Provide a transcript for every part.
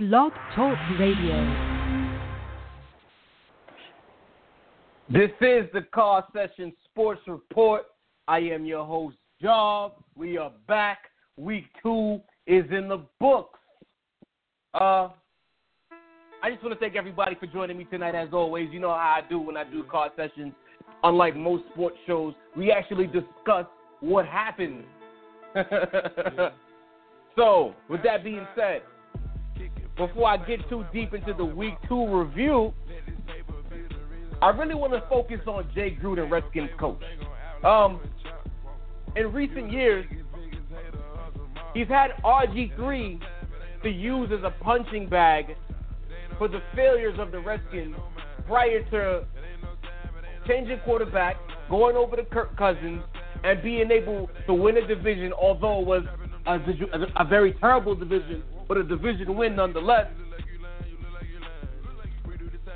Blog Talk Radio. This is the Car Session Sports Report. I am your host, Jarv. We are back. Week two is in the books. Uh, I just want to thank everybody for joining me tonight. As always, you know how I do when I do car sessions. Unlike most sports shows, we actually discuss what happened. so, with that being said, before I get too deep into the week two review, I really want to focus on Jay Gruden, Redskins coach. Um, in recent years, he's had RG3 to use as a punching bag for the failures of the Redskins prior to changing quarterback, going over to Kirk Cousins, and being able to win a division, although it was a, a very terrible division, but a division win nonetheless.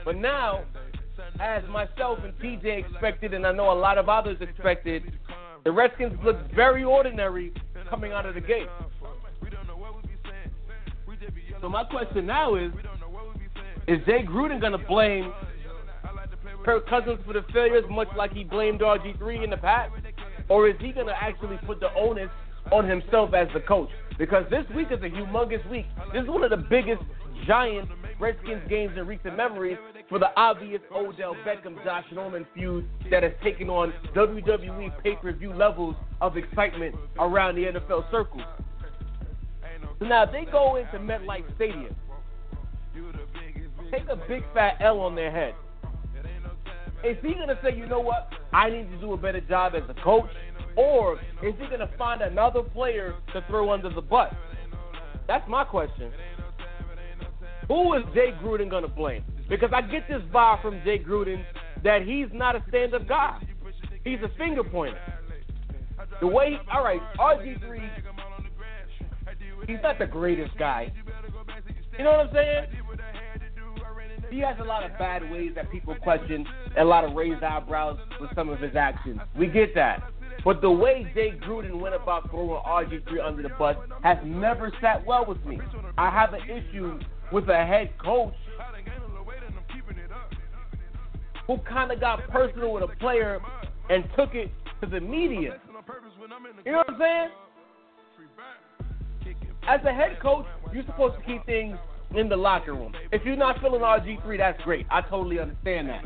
But now, as myself and TJ expected, and I know a lot of others expected, the Redskins looked very ordinary coming out of the gate. So my question now is, is Jay Gruden going to blame Kirk Cousins for the failures, much like he blamed RG3 in the past? Or is he going to actually put the onus on himself as the coach? Because this week is a humongous week. This is one of the biggest, giant Redskins games in recent memories for the obvious Odell Beckham Josh Norman feud that has taken on WWE pay per view levels of excitement around the NFL circles. So now they go into MetLife Stadium take a big fat L on their head. Is he gonna say, you know what, I need to do a better job as a coach, or is he gonna find another player to throw under the bus? That's my question. Who is Jay Gruden gonna blame? Because I get this vibe from Jay Gruden that he's not a stand-up guy. He's a finger pointer. The way, all right, RG3, he's not the greatest guy. You know what I'm saying? He has a lot of bad ways that people question a lot of raised eyebrows with some of his actions. We get that. But the way Jay Gruden went about throwing RG3 under the bus has never sat well with me. I have an issue with a head coach who kind of got personal with a player and took it to the media. You know what I'm saying? As a head coach, you're supposed to keep things in the locker room. If you're not feeling RG3, that's great. I totally understand that.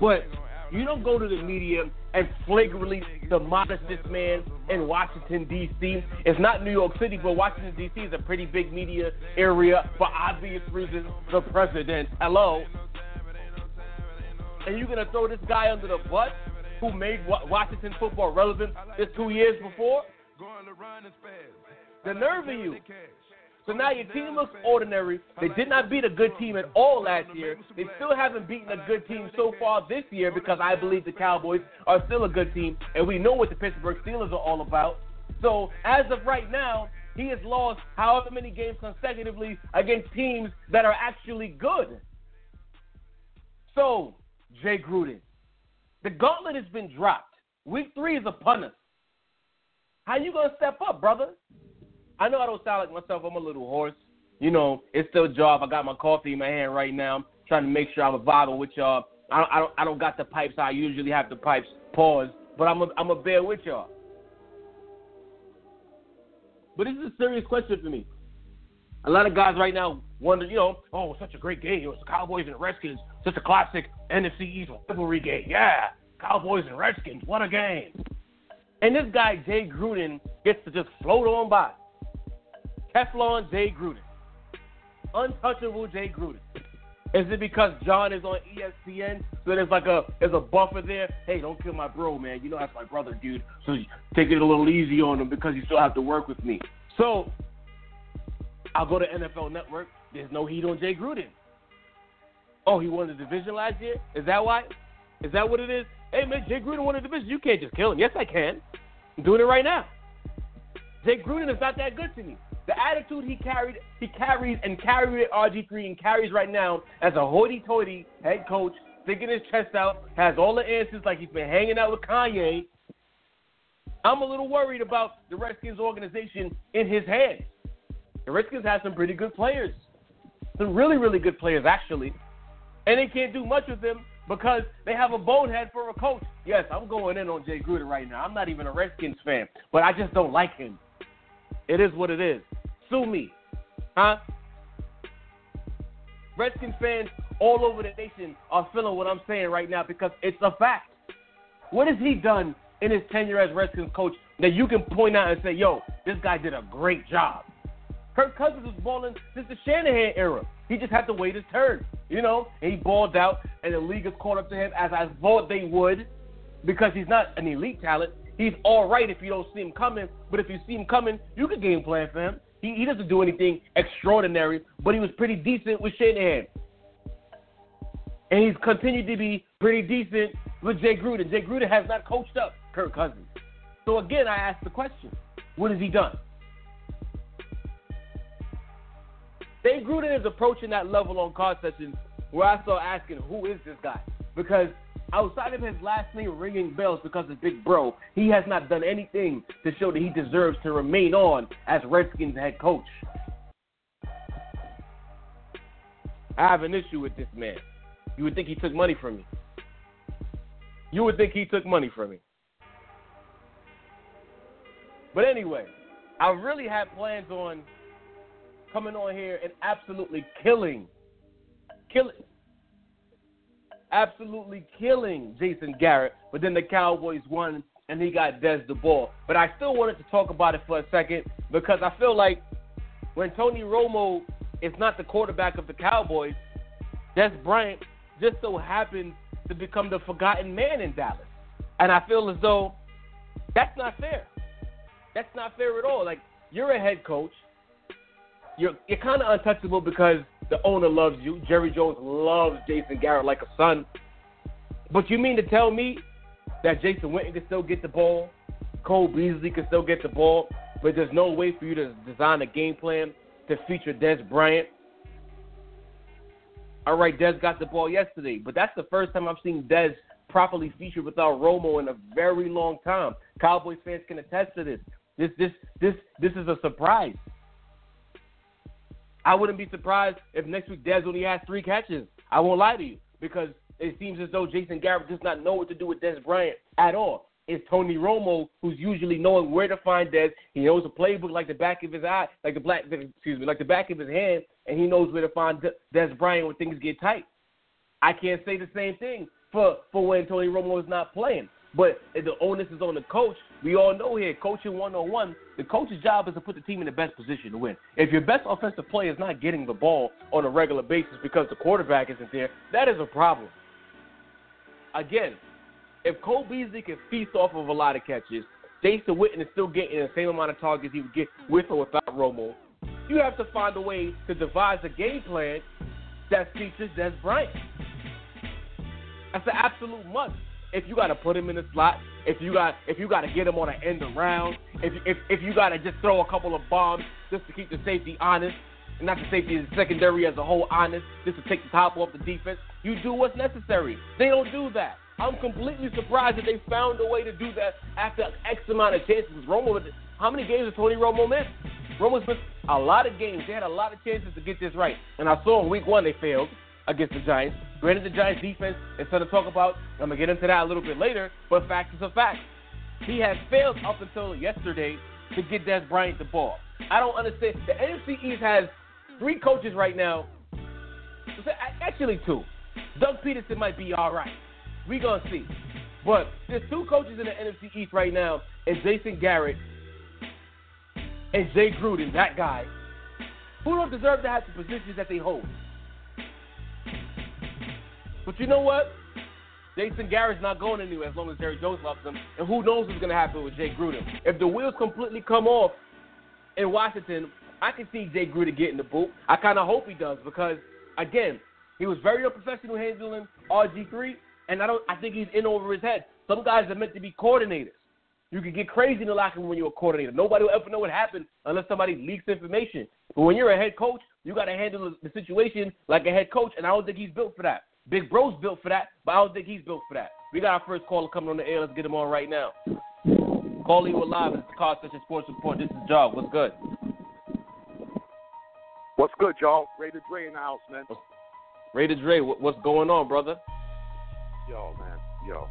But you don't go to the media and flagrantly demolish this man in Washington, D.C. It's not New York City, but Washington, D.C. is a pretty big media area for obvious reasons. The president, hello. And you're going to throw this guy under the bus who made Washington football relevant just two years before? The nerve of you. So now your team looks ordinary. They did not beat a good team at all last year. They still haven't beaten a good team so far this year because I believe the Cowboys are still a good team, and we know what the Pittsburgh Steelers are all about. So as of right now, he has lost however many games consecutively against teams that are actually good. So, Jay Gruden, the gauntlet has been dropped. Week three is upon us. How you gonna step up, brother? I know I don't sound like myself. I'm a little hoarse. You know, it's still a job. I got my coffee in my hand right now. I'm trying to make sure I'm vibing with y'all. I don't, I don't, I don't got the pipes. I usually have the pipes paused, but I'm a, I'm a bear with y'all. But this is a serious question for me. A lot of guys right now wonder, you know, oh, such a great game. It was the Cowboys and the Redskins. Such a classic NFC East rivalry game. Yeah, Cowboys and Redskins. What a game. And this guy, Jay Gruden, gets to just float on by. Teflon Jay Gruden. Untouchable Jay Gruden. Is it because John is on ESPN, so there's like a there's a buffer there? Hey, don't kill my bro, man. You know that's my brother, dude. So take it a little easy on him because you still have to work with me. So I'll go to NFL Network. There's no heat on Jay Gruden. Oh, he won the division last year. Is that why? Is that what it is? Hey man, Jay Gruden won the division. You can't just kill him. Yes, I can. I'm doing it right now. Jay Gruden is not that good to me. The attitude he carried, he carries and carried at RG3 and carries right now as a hoity-toity head coach, sticking his chest out, has all the answers like he's been hanging out with Kanye. I'm a little worried about the Redskins organization in his hands. The Redskins have some pretty good players. some really, really good players actually, and they can't do much with them because they have a bonehead for a coach. Yes, I'm going in on Jay Gruden right now. I'm not even a Redskins fan, but I just don't like him. It is what it is. Sue me, huh? Redskins fans all over the nation are feeling what I'm saying right now because it's a fact. What has he done in his tenure as Redskins coach that you can point out and say, yo, this guy did a great job? Kirk Cousins was balling since the Shanahan era. He just had to wait his turn, you know. And he balled out, and the league has caught up to him as I thought they would, because he's not an elite talent. He's all right if you don't see him coming, but if you see him coming, you can game plan for him. He, he doesn't do anything extraordinary, but he was pretty decent with Shanahan. And and he's continued to be pretty decent with Jay Gruden. Jay Gruden has not coached up Kirk Cousins. So again, I ask the question: What has he done? Jay Gruden is approaching that level on car sessions where I start asking, who is this guy? Because outside of his last name ringing bells because of Big Bro, he has not done anything to show that he deserves to remain on as Redskins head coach. I have an issue with this man. You would think he took money from me. You would think he took money from me. But anyway, I really had plans on coming on here and absolutely killing, killing, absolutely killing Jason Garrett. But then the Cowboys won and he got Dez the ball. But I still wanted to talk about it for a second because I feel like when Tony Romo is not the quarterback of the Cowboys, Dez Bryant just so happens to become the forgotten man in Dallas. And I feel as though that's not fair. That's not fair at all. Like you're a head coach. You're you're kind of untouchable because the owner loves you. Jerry Jones loves Jason Garrett like a son. But you mean to tell me that Jason Witten can still get the ball, Cole Beasley can still get the ball, but there's no way for you to design a game plan to feature Dez Bryant all right, Dez got the ball yesterday, but that's the first time I've seen Dez properly featured without Romo in a very long time. Cowboys fans can attest to this. This this this this is a surprise. I wouldn't be surprised if next week Dez only has three catches. I won't lie to you because it seems as though Jason Garrett does not know what to do with Dez Bryant at all. It's Tony Romo who's usually knowing where to find Dez. He knows the playbook like the back of his eye, like the black, excuse me, like the back of his hand, and he knows where to find Dez Bryant when things get tight. I can't say the same thing for for when Tony Romo is not playing. But the onus is on the coach, we all know here, coaching one on one, the coach's job is to put the team in the best position to win. If your best offensive player is not getting the ball on a regular basis because the quarterback isn't there, that is a problem. Again, if Cole Beasley can feast off of a lot of catches, Jason Witten is still getting the same amount of targets he would get with or without Romo. You have to find a way to devise a game plan that features Dez Bryant. That's an absolute must. If you got to put him in the slot, if you got if you got to get him on an end around, if if if you got to just throw a couple of bombs just to keep the safety honest, and not the safety the secondary as a whole honest, just to take the top off the defense, you do what's necessary. They don't do that. I'm completely surprised that they found a way to do that after X amount of chances. Romo, how many games did Tony Romo miss? Romo's missed a lot of games. They had a lot of chances to get this right. And I saw in week one they failed against the Giants. Granted, the Giants defense, is instead of talk about, I'm going to get into that a little bit later, but fact is a fact. He has failed up until yesterday to get Dez Bryant the ball. I don't understand. The NFC East has three coaches right now. Actually, two. Doug Pederson might be all right. We gonna see. But there's two coaches in the NFC East right now, and Jason Garrett and Jay Gruden, that guy, who don't deserve to have the positions that they hold. But you know what? Jason Garrett's not going anywhere as long as Jerry Jones loves him. And who knows what's going to happen with Jay Gruden. If the wheels completely come off in Washington, I can see Jay Gruden getting the boot. I kind of hope he does because, again, he was very unprofessional handling RG3, and I don't. I think he's in over his head. Some guys are meant to be coordinators. You can get crazy in the locker room when you're a coordinator. Nobody will ever know what happened unless somebody leaks information. But when you're a head coach, you got to handle the situation like a head coach, and I don't think he's built for that. Big Bro's built for that, but I don't think he's built for that. We got our first caller coming on the air. Let's get him on right now. Calling you live. It's the Car Session Sports Report. This is Jarv. What's good? What's good, y'all? Raider Dre in the house, man. Raider Dre, what's going on, brother? Yo, man, yo,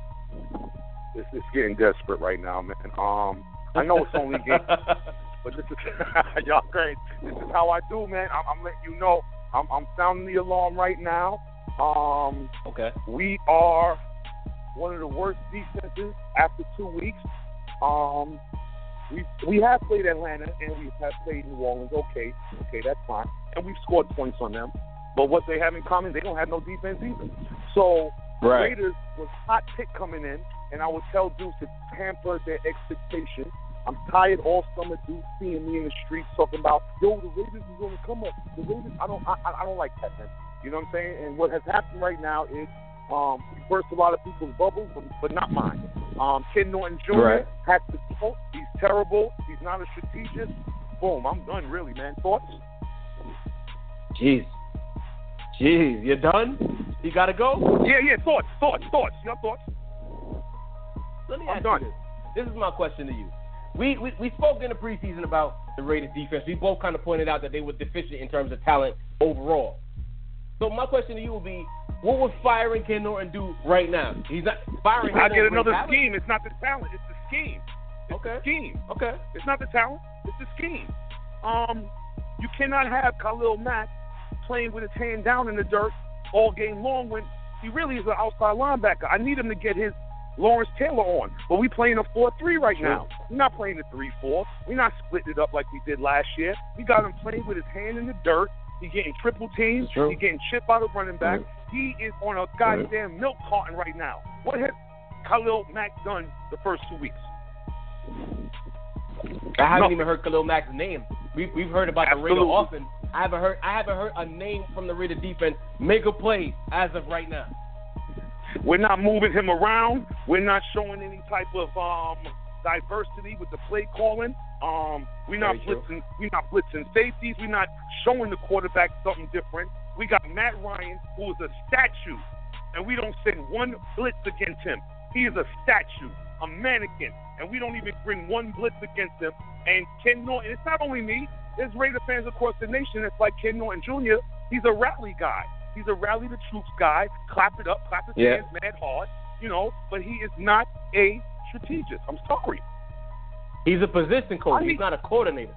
it's, it's getting desperate right now, man. Um, I know it's only game, but this is y'all great. This is how I do, man. I'm, I'm letting you know. I'm, I'm sounding the alarm right now. Um, okay. We are one of the worst defenses after two weeks. Um, we we have played Atlanta and we have played New Orleans. Okay, okay, that's fine, and we've scored points on them. But what they have in common, they don't have no defense either. So right. Raiders was hot pick coming in, and I would tell Deuce to hamper their expectations. I'm tired all summer, Deuce seeing me in the streets talking about, yo, the Raiders is going to come up. The Raiders, I don't, I, I don't like that, man. You know what I'm saying? And what has happened right now is um, we burst a lot of people's bubbles, but, but not mine. Um, Ken Norton Jr. Right. has to go. He's terrible. He's not a strategist. Boom, I'm done, really, man. Thoughts? Jeez. Jeez, you're done? You gotta go? Yeah, yeah, thoughts, thoughts, thoughts. Your thoughts? Let me I'm ask done. you this. This is my question to you. We, we we spoke in the preseason about the Raiders defense. We both kind of pointed out that they were deficient in terms of talent overall. So my question to you will be, what would firing Ken Norton do right now? He's not firing. I get another scheme. It's not the talent. It's the scheme. It's Okay. the scheme. Okay. It's not the talent. It's the scheme. Um, you cannot have Khalil Mack playing with his hand down in the dirt all game long when he really is an outside linebacker. I need him to get his Lawrence Taylor on. But we playing a 4-3 right now. We're not playing a 3-4. We're not splitting it up like we did last year. We got him playing with his hand in the dirt. He's getting triple teams. It's true. He's getting chip out of running back. He is on a goddamn milk carton right now. What has Khalil Mack done the first two weeks? I haven't Nothing. even heard Khalil Mack's name. We, we've heard about Absolutely. the Raider often. I haven't heard. I haven't heard a name from the Raider defense make a play as of right now. We're not moving him around. We're not showing any type of um, diversity with the play calling. Um, we're not Very blitzing. We're not blitzing safeties. We're not showing the quarterback something different. We got Matt Ryan, who is a statue, and we don't send one blitz against him. He is a statue, a mannequin, and we don't even bring one blitz against him. And Ken Norton, it's not only me. There's Raider fans across the nation that's like Ken Norton Jr. He's a rally guy. He's a rally the troops guy. Clap it up, clap his Yeah. hands mad hard, you know. But he is not a strategist. I'm sorry. He's a position coach. I mean- He's not a coordinator.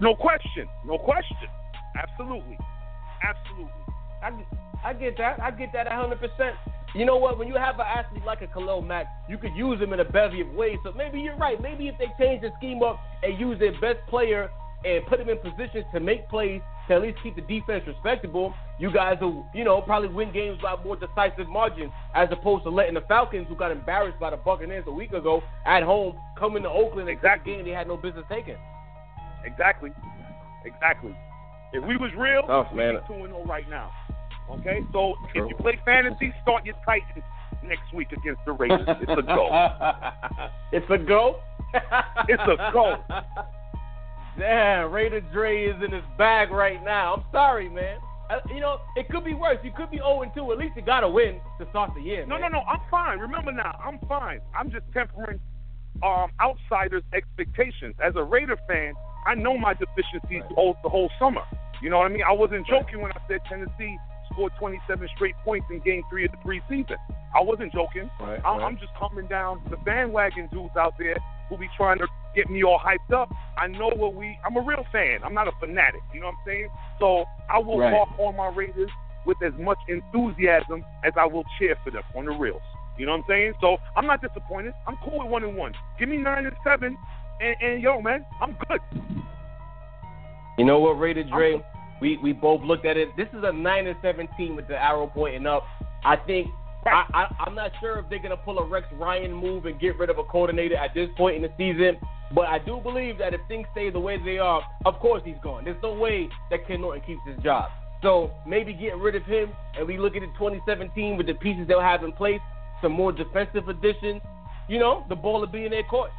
No question. No question. Absolutely. Absolutely. I, I get that. I get that a hundred percent. You know what? When you have an athlete like a Khalil Mack, you could use him in a bevy of ways. So maybe you're right. Maybe if they change the scheme up and use their best player and put him in positions to make plays to at least keep the defense respectable, you guys will, you know, probably win games by more decisive margins as opposed to letting the Falcons, who got embarrassed by the Buccaneers a week ago at home, come into Oakland and Exactly. game they had no business taking. Exactly. Exactly. If we was real, Tough, we'd man. be 2 0 right now. Okay? So True. if you play fantasy, start your Titans next week against the Raiders. It's a go. it's a go. It's a go. Damn, Raider Dre is in his bag right now. I'm sorry, man. Uh, you know, it could be worse. You could be 0 2. At least you got to win to start the year. No, no, man. no. I'm fine. Remember now, I'm fine. I'm just tempering um, outsiders' expectations. As a Raider fan, I know my deficiencies Right. the whole the whole summer. You know what I mean? I wasn't Right. joking when I said Tennessee scored 27 straight points in Game Three of the preseason. I wasn't joking. Right, I'm, right. I'm just calming down the bandwagon dudes out there who be trying to get me all hyped up. I know what we. I'm a real fan. I'm not a fanatic. You know what I'm saying? So I will Right. talk on my Raiders with as much enthusiasm as I will cheer for them on the reels. You know what I'm saying? So I'm not disappointed. I'm cool with one and one. Give me nine and seven, and, and yo, man, I'm good. You know what, Raider Dre? We we both looked at it. This is a nine and seventeen with the arrow pointing up. I think I, I I'm not sure if they're gonna pull a Rex Ryan move and get rid of a coordinator at this point in the season. But I do believe that if things stay the way they are, of course he's gone. There's no way that Ken Norton keeps his job. So maybe getting rid of him and we look at it 2017 with the pieces they'll have in place, some more defensive additions. You know, the ball will be in their court.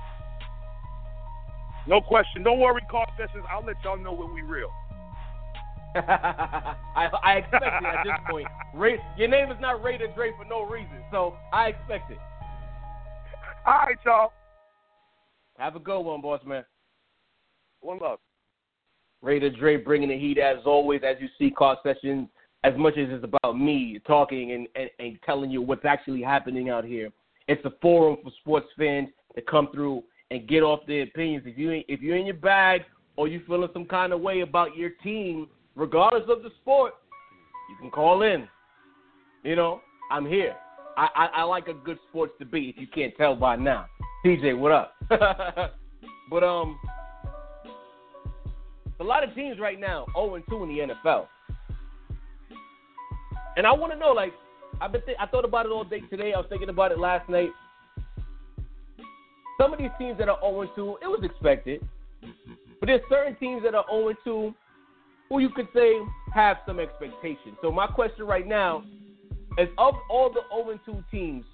No question. Don't worry, Car Sessions. I'll let y'all know when we real. I, I expect it at this point. Ray, your name is not Raider Dre for no reason, so I expect it. All right, y'all. Have a good one, boss man. One love. Raider Dre bringing the heat as always. As you see, Car Sessions, as much as it's about me talking and, and, and telling you what's actually happening out here, it's a forum for sports fans to come through and get off their opinions. If you if you're in your bag or you feeling some kind of way about your team, regardless of the sport, you can call in. You know, I'm here. I, I, I like a good sports debate. If you can't tell by now, TJ, what up? but um, a lot of teams right now 0 and 2 in the NFL, and I want to know, like, I've been th- I thought about it all day today. I was thinking about it last night. Some of these teams that are 0 and 2, it was expected, but there's certain teams that are 0 and 2 who you could say have some expectation. So my question right now is: of all the 0 and 2 teams,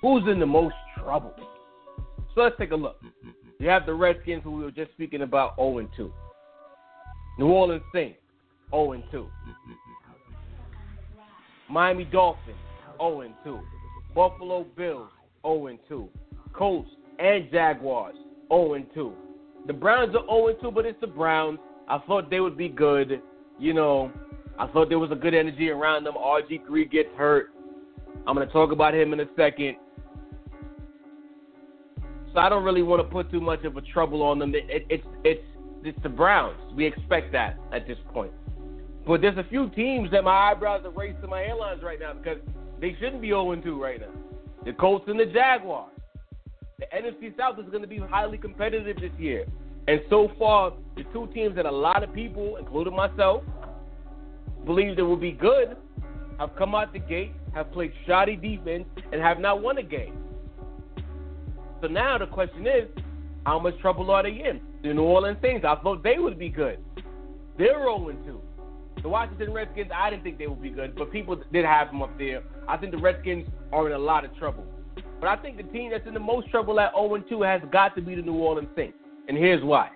who's in the most trouble? So let's take a look. You have the Redskins, who we were just speaking about, 0 and 2. New Orleans Saints, 0 and 2. Miami Dolphins, 0 and 2. Buffalo Bills, 0 and 2. Colts and Jaguars, 0 and 2. The Browns are 0 and 2, but it's the Browns. I thought they would be good. You know, I thought there was a good energy around them. RG3 gets hurt. I'm going to talk about him in a second. So I don't really want to put too much of a trouble on them. It, it, it's it's it's the Browns. We expect that at this point. But there's a few teams that my eyebrows are raised to my airlines right now because they shouldn't be 0 2 right now. The Colts and the Jaguars. The NFC South is going to be highly competitive this year. And so far, the two teams that a lot of people, including myself, believe that will be good have come out the gate, have played shoddy defense, and have not won a game. So now the question is, how much trouble are they in? The New Orleans Saints, I thought they would be good. They're 0 2. The Washington Redskins, I didn't think they would be good, but people did have them up there. I think the Redskins are in a lot of trouble. But I think the team that's in the most trouble at 0 2 has got to be the New Orleans Saints. And here's why.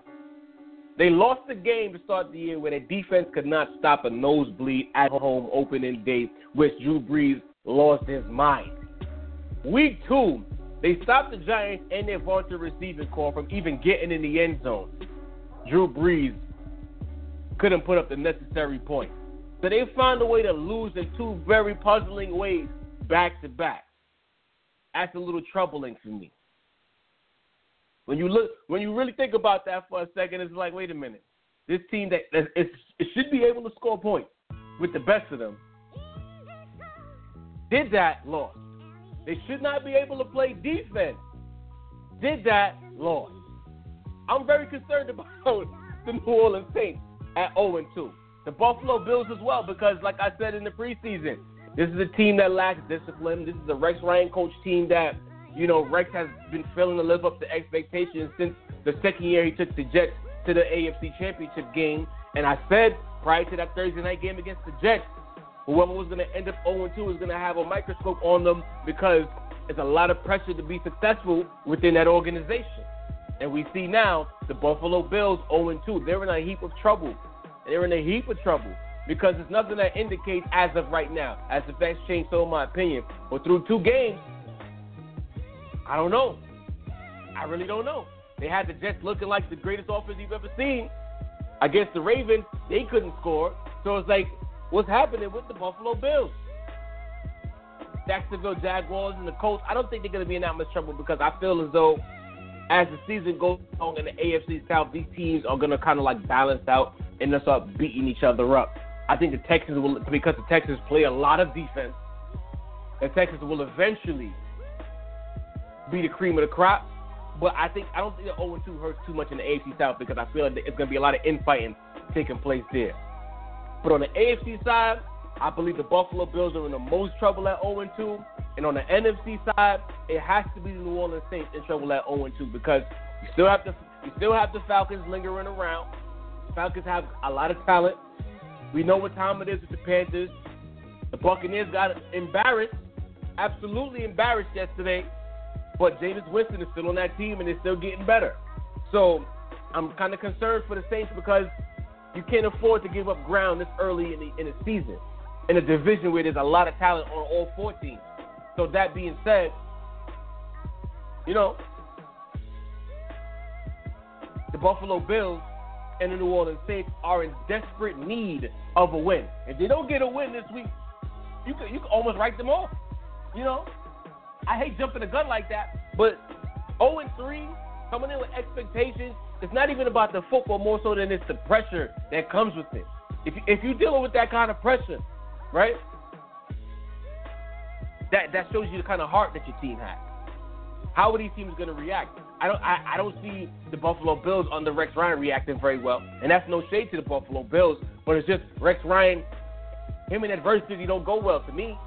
They lost the game to start the year where their defense could not stop a nosebleed at home opening day, which Drew Brees lost his mind. Week two, they stopped the Giants and their vaunted receiving corps from even getting in the end zone. Drew Brees couldn't put up the necessary points. So they found a way to lose in two very puzzling ways back to back. That's a little troubling for me. When you look, when you really think about that for a second, it's like, wait a minute, this team that, that it should be able to score points with the best of them did that, lost. They should not be able to play defense. Did that, lost. I'm very concerned about the New Orleans Saints at 0 2. The Buffalo Bills as well, because like I said in the preseason, this is a team that lacks discipline. This is a Rex Ryan coach team that you know, Rex has been failing to live up to expectations since the second year he took the Jets to the AFC Championship game. And I said prior to that Thursday night game against the Jets, whoever was going to end up 0 2 is going to have a microscope on them because it's a lot of pressure to be successful within that organization. And we see now the Buffalo Bills 0 2. They're in a heap of trouble. They're in a heap of trouble because there's nothing that indicates as of right now, as the facts change, so in my opinion. But through two games, I don't know. I really don't know. They had the Jets looking like the greatest offense you've ever seen. Against the Ravens, they couldn't score. So it's like, what's happening with the Buffalo Bills? Jacksonville Jaguars and the Colts, I don't think they're going to be in that much trouble because I feel as though as the season goes on in the AFC South, these teams are going to kind of like balance out and they'll start beating each other up. I think the Texans will, because the Texans play a lot of defense, the Texans will eventually be the cream of the crop. But I think I don't think the 0 2 hurts too much in the AFC South because I feel like it's going to be a lot of infighting taking place there. But on the AFC side, I believe the Buffalo Bills are in the most trouble at 0 2. And on the NFC side, it has to be the New Orleans Saints in trouble at 0 2 because you still have the you still have the Falcons lingering around. The Falcons have a lot of talent. We know what time it is with the Panthers. The Buccaneers got embarrassed, absolutely embarrassed yesterday but Jameis Winston is still on that team and they're still getting better. So I'm kind of concerned for the Saints because you can't afford to give up ground this early in the, in the season in a division where there's a lot of talent on all four teams. So that being said, you know, the Buffalo Bills and the New Orleans Saints are in desperate need of a win. If they don't get a win this week, you could you could almost write them off. You know, I hate jumping the gun like that, but 0 and 3 coming in with expectations. It's not even about the football more so than it's the pressure that comes with it. If if you're dealing with that kind of pressure, right? That that shows you the kind of heart that your team has. How are these teams going to react? I don't I, I don't see the Buffalo Bills under Rex Ryan reacting very well, and that's no shade to the Buffalo Bills, but it's just Rex Ryan. Him and adversity don't go well to me.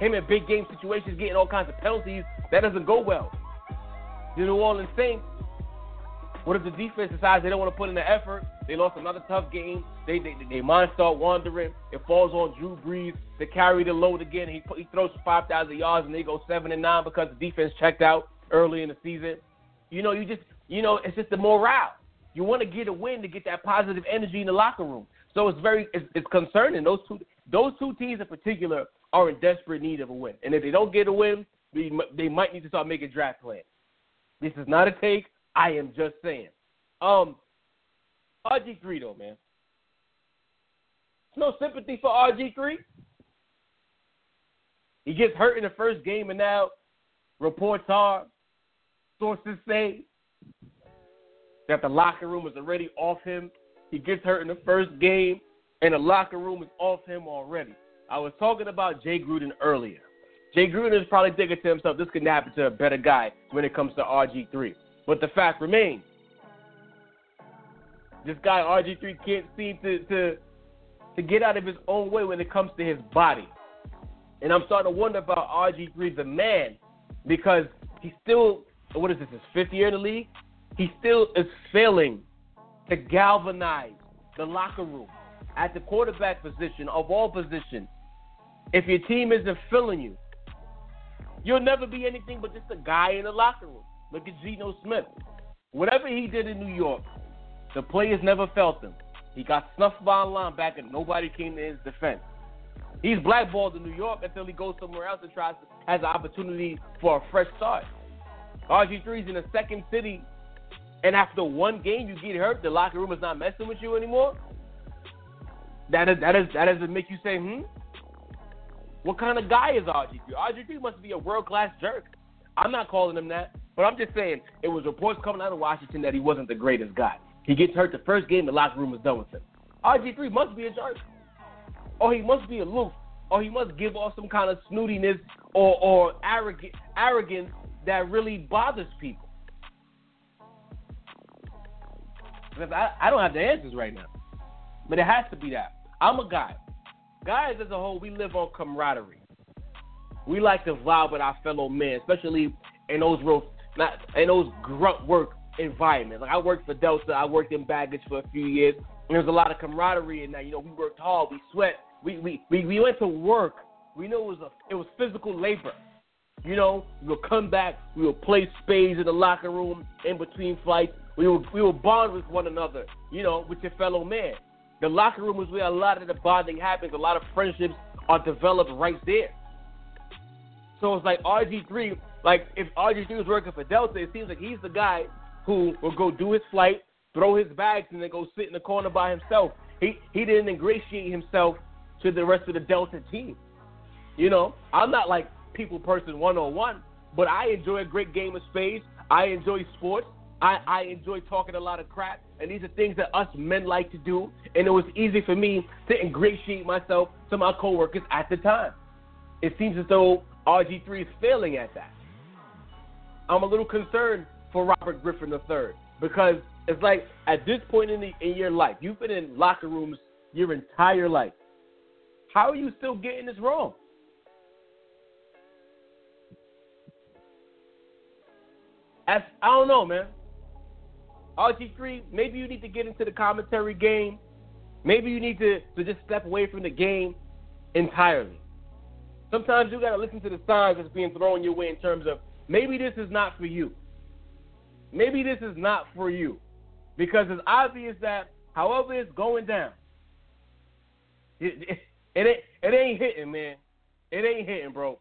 Him in big game situations getting all kinds of penalties that doesn't go well. The New Orleans Saints. What if the defense decides they don't want to put in the effort? They lost another tough game. They they, they mind start wandering. It falls on Drew Brees to carry the load again. He he throws five thousand yards and they go seven and nine because the defense checked out early in the season. You know, you just you know, it's just the morale. You want to get a win to get that positive energy in the locker room. So it's very it's, it's concerning. Those two those two teams in particular are in desperate need of a win. And if they don't get a win, they, they might need to start making draft plans. This is not a take. I am just saying. Um, RG3 though, man. no sympathy for RG3. He gets hurt in the first game, and now reports are, sources say, that the locker room is already off him. He gets hurt in the first game, and the locker room is off him already. I was talking about Jay Gruden earlier. Jay Gruden is probably thinking to himself, this could happen to a better guy when it comes to RG3. But the fact remains, this guy RG3 can't seem to, to to get out of his own way when it comes to his body. And I'm starting to wonder about RG3, the man, because he still, what is this, his fifth year in the league? He still is failing to galvanize the locker room at the quarterback position, of all positions. If your team isn't filling you, you'll never be anything but just a guy in the locker room. Look at Geno Smith. Whatever he did in New York, the players never felt him. He got snuffed by a linebacker, and nobody came to his defense. He's blackballed in New York until he goes somewhere else and tries to has an opportunity for a fresh start. RG3 is in a second city, and after one game you get hurt, the locker room is not messing with you anymore. That is that is that doesn't make you say, hmm. What kind of guy is RG3? RG3 must be a world class jerk. I'm not calling him that, but I'm just saying it was reports coming out of Washington that he wasn't the greatest guy. He gets hurt the first game, the locker room is done with him. RG3 must be a jerk. Or he must be aloof. Or he must give off some kind of snootiness or, or arrogant, arrogance that really bothers people. Because I, I don't have the answers right now. But it has to be that. I'm a guy. Guys as a whole, we live on camaraderie. We like to vibe with our fellow men, especially in those real, not in those grunt work environments. Like I worked for Delta, I worked in baggage for a few years. And there's a lot of camaraderie in that. You know, we worked hard, we sweat, we we, we, we went to work. We knew it was a it was physical labor. You know, we would come back, we would play spades in the locker room in between flights. We would we would bond with one another, you know, with your fellow man. The locker room is where a lot of the bonding happens. A lot of friendships are developed right there. So it's like RG3, like if RG3 was working for Delta, it seems like he's the guy who will go do his flight, throw his bags, and then go sit in the corner by himself. He he didn't ingratiate himself to the rest of the Delta team. You know, I'm not like people person one on one, but I enjoy a great game of spades. I enjoy sports. I, I enjoy talking a lot of crap, and these are things that us men like to do. And it was easy for me to ingratiate myself to my coworkers at the time. It seems as though RG3 is failing at that. I'm a little concerned for Robert Griffin III because it's like at this point in, the, in your life, you've been in locker rooms your entire life. How are you still getting this wrong? I don't know, man. RG3, maybe you need to get into the commentary game. Maybe you need to, to just step away from the game entirely. Sometimes you got to listen to the signs that's being thrown your way in terms of maybe this is not for you. Maybe this is not for you. Because it's obvious that however it's going down, it, it, it, ain't, it ain't hitting, man. It ain't hitting, bro.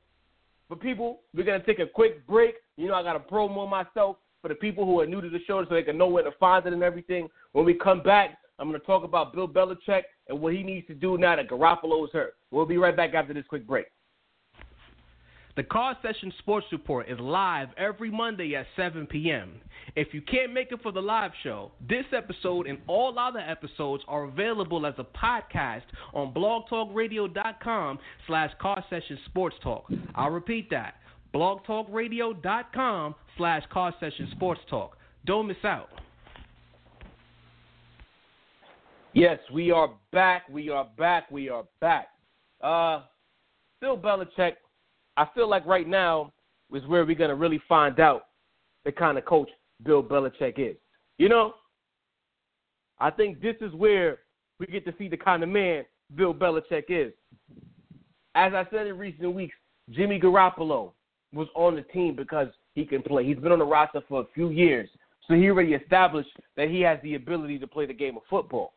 But people, we're going to take a quick break. You know, I got to promo myself. For the people who are new to the show so they can know where to find it and everything. When we come back, I'm going to talk about Bill Belichick and what he needs to do now that Garoppolo is hurt. We'll be right back after this quick break. The Car Session Sports Report is live every Monday at 7 p.m. If you can't make it for the live show, this episode and all other episodes are available as a podcast on blogtalkradio.com slash car session sports talk. I'll repeat that, blogtalkradio.com slash car session sports talk. Don't miss out. Yes, we are back. We are back. We are back. Uh, Bill Belichick – I feel like right now is where we're gonna really find out the kind of coach Bill Belichick is. You know, I think this is where we get to see the kind of man Bill Belichick is. As I said in recent weeks, Jimmy Garoppolo was on the team because he can play. He's been on the roster for a few years, so he already established that he has the ability to play the game of football.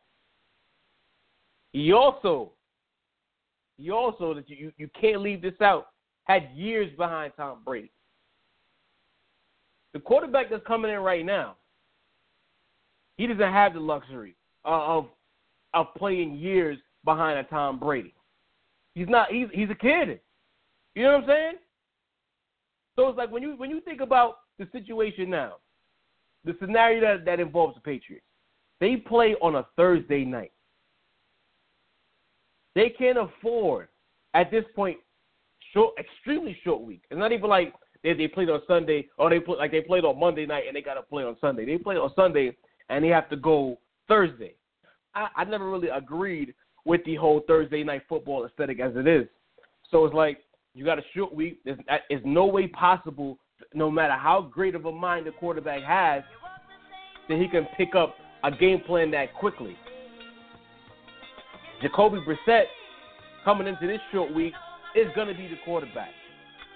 He also, he also that you you can't leave this out had years behind Tom Brady. The quarterback that's coming in right now, he doesn't have the luxury uh, of of playing years behind a Tom Brady. He's not. He's he's a kid. You know what I'm saying? So it's like when you when you think about the situation now, the scenario that that involves the Patriots, they play on a Thursday night. They can't afford at this point short, extremely short week. It's not even like they they played on Sunday or they play like they played on Monday night and they got to play on Sunday. They play on Sunday and they have to go Thursday. I, I never really agreed with the whole Thursday night football aesthetic as it is. So it's like you got a short week. There's, uh, there's no way possible, no matter how great of a mind the quarterback has, that he can pick up a game plan that quickly. Jacoby Brissett coming into this short week is going to be the quarterback.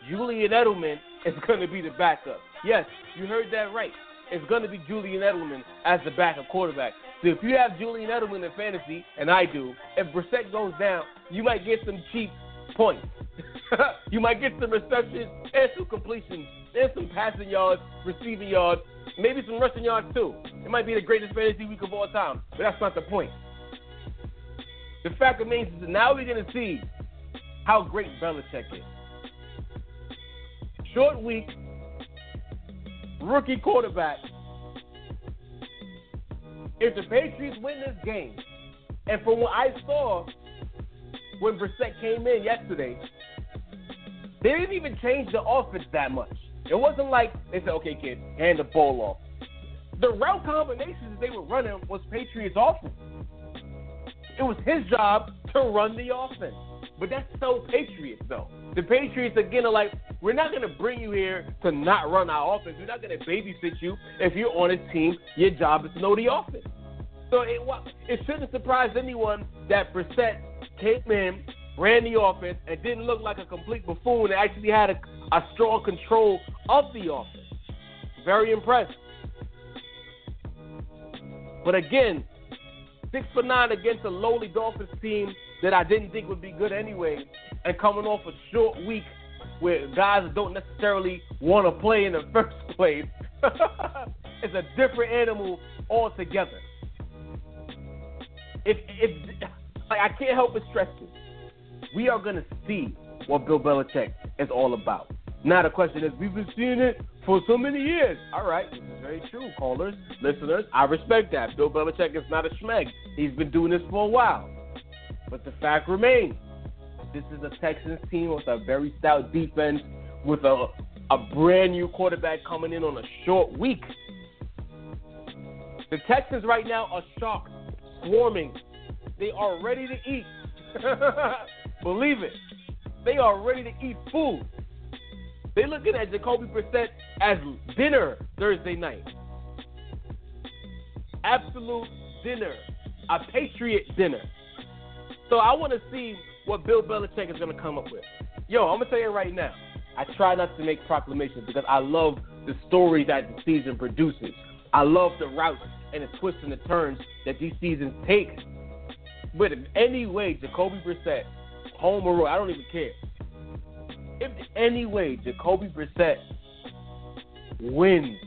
Julian Edelman is going to be the backup. Yes, you heard that right. It's going to be Julian Edelman as the backup quarterback. So if you have Julian Edelman in fantasy, and I do, if Brissett goes down, you might get some cheap points. you might get some receptions and some completions and some passing yards, receiving yards, maybe some rushing yards too. It might be the greatest fantasy week of all time, but that's not the point. The fact remains is now we're going to see how great Belichick is. Short week, rookie quarterback. If the Patriots win this game, and from what I saw when Brissett came in yesterday, they didn't even change the offense that much. It wasn't like they said, okay, kid, hand the ball off. The route combinations they were running was Patriots offense. It was his job to run the offense. But that's so Patriots, though. The Patriots, again, are like, we're not going to bring you here to not run our offense. We're not going to babysit you. If you're on a team, your job is to know the offense. So it, it shouldn't surprise anyone that Brissett came in, ran the offense, and didn't look like a complete buffoon They actually had a, a strong control of the offense. Very impressed. But again, six for nine against a lowly Dolphins team that I didn't think would be good anyway, and coming off a short week where guys don't necessarily want to play in the first place, it's a different animal altogether. If if like, I can't help but stress this, we are gonna see what Bill Belichick is all about. Now the question is, we've been seeing it for so many years. All right, very true, callers, listeners. I respect that. Bill Belichick is not a schmeg. He's been doing this for a while. But the fact remains, this is a Texans team with a very stout defense, with a a brand new quarterback coming in on a short week. The Texans right now are shocked, swarming. They are ready to eat. Believe it. They are ready to eat food. They're looking at Jacoby Brissett as dinner Thursday night. Absolute dinner. A Patriot dinner. So I want to see what Bill Belichick is going to come up with. Yo, I'm going to tell you right now. I try not to make proclamations because I love the story that the season produces. I love the routes and the twists and the turns that these seasons take. But in any way, Jacoby Brissett, home or road, I don't even care. If any way Jacoby Brissett wins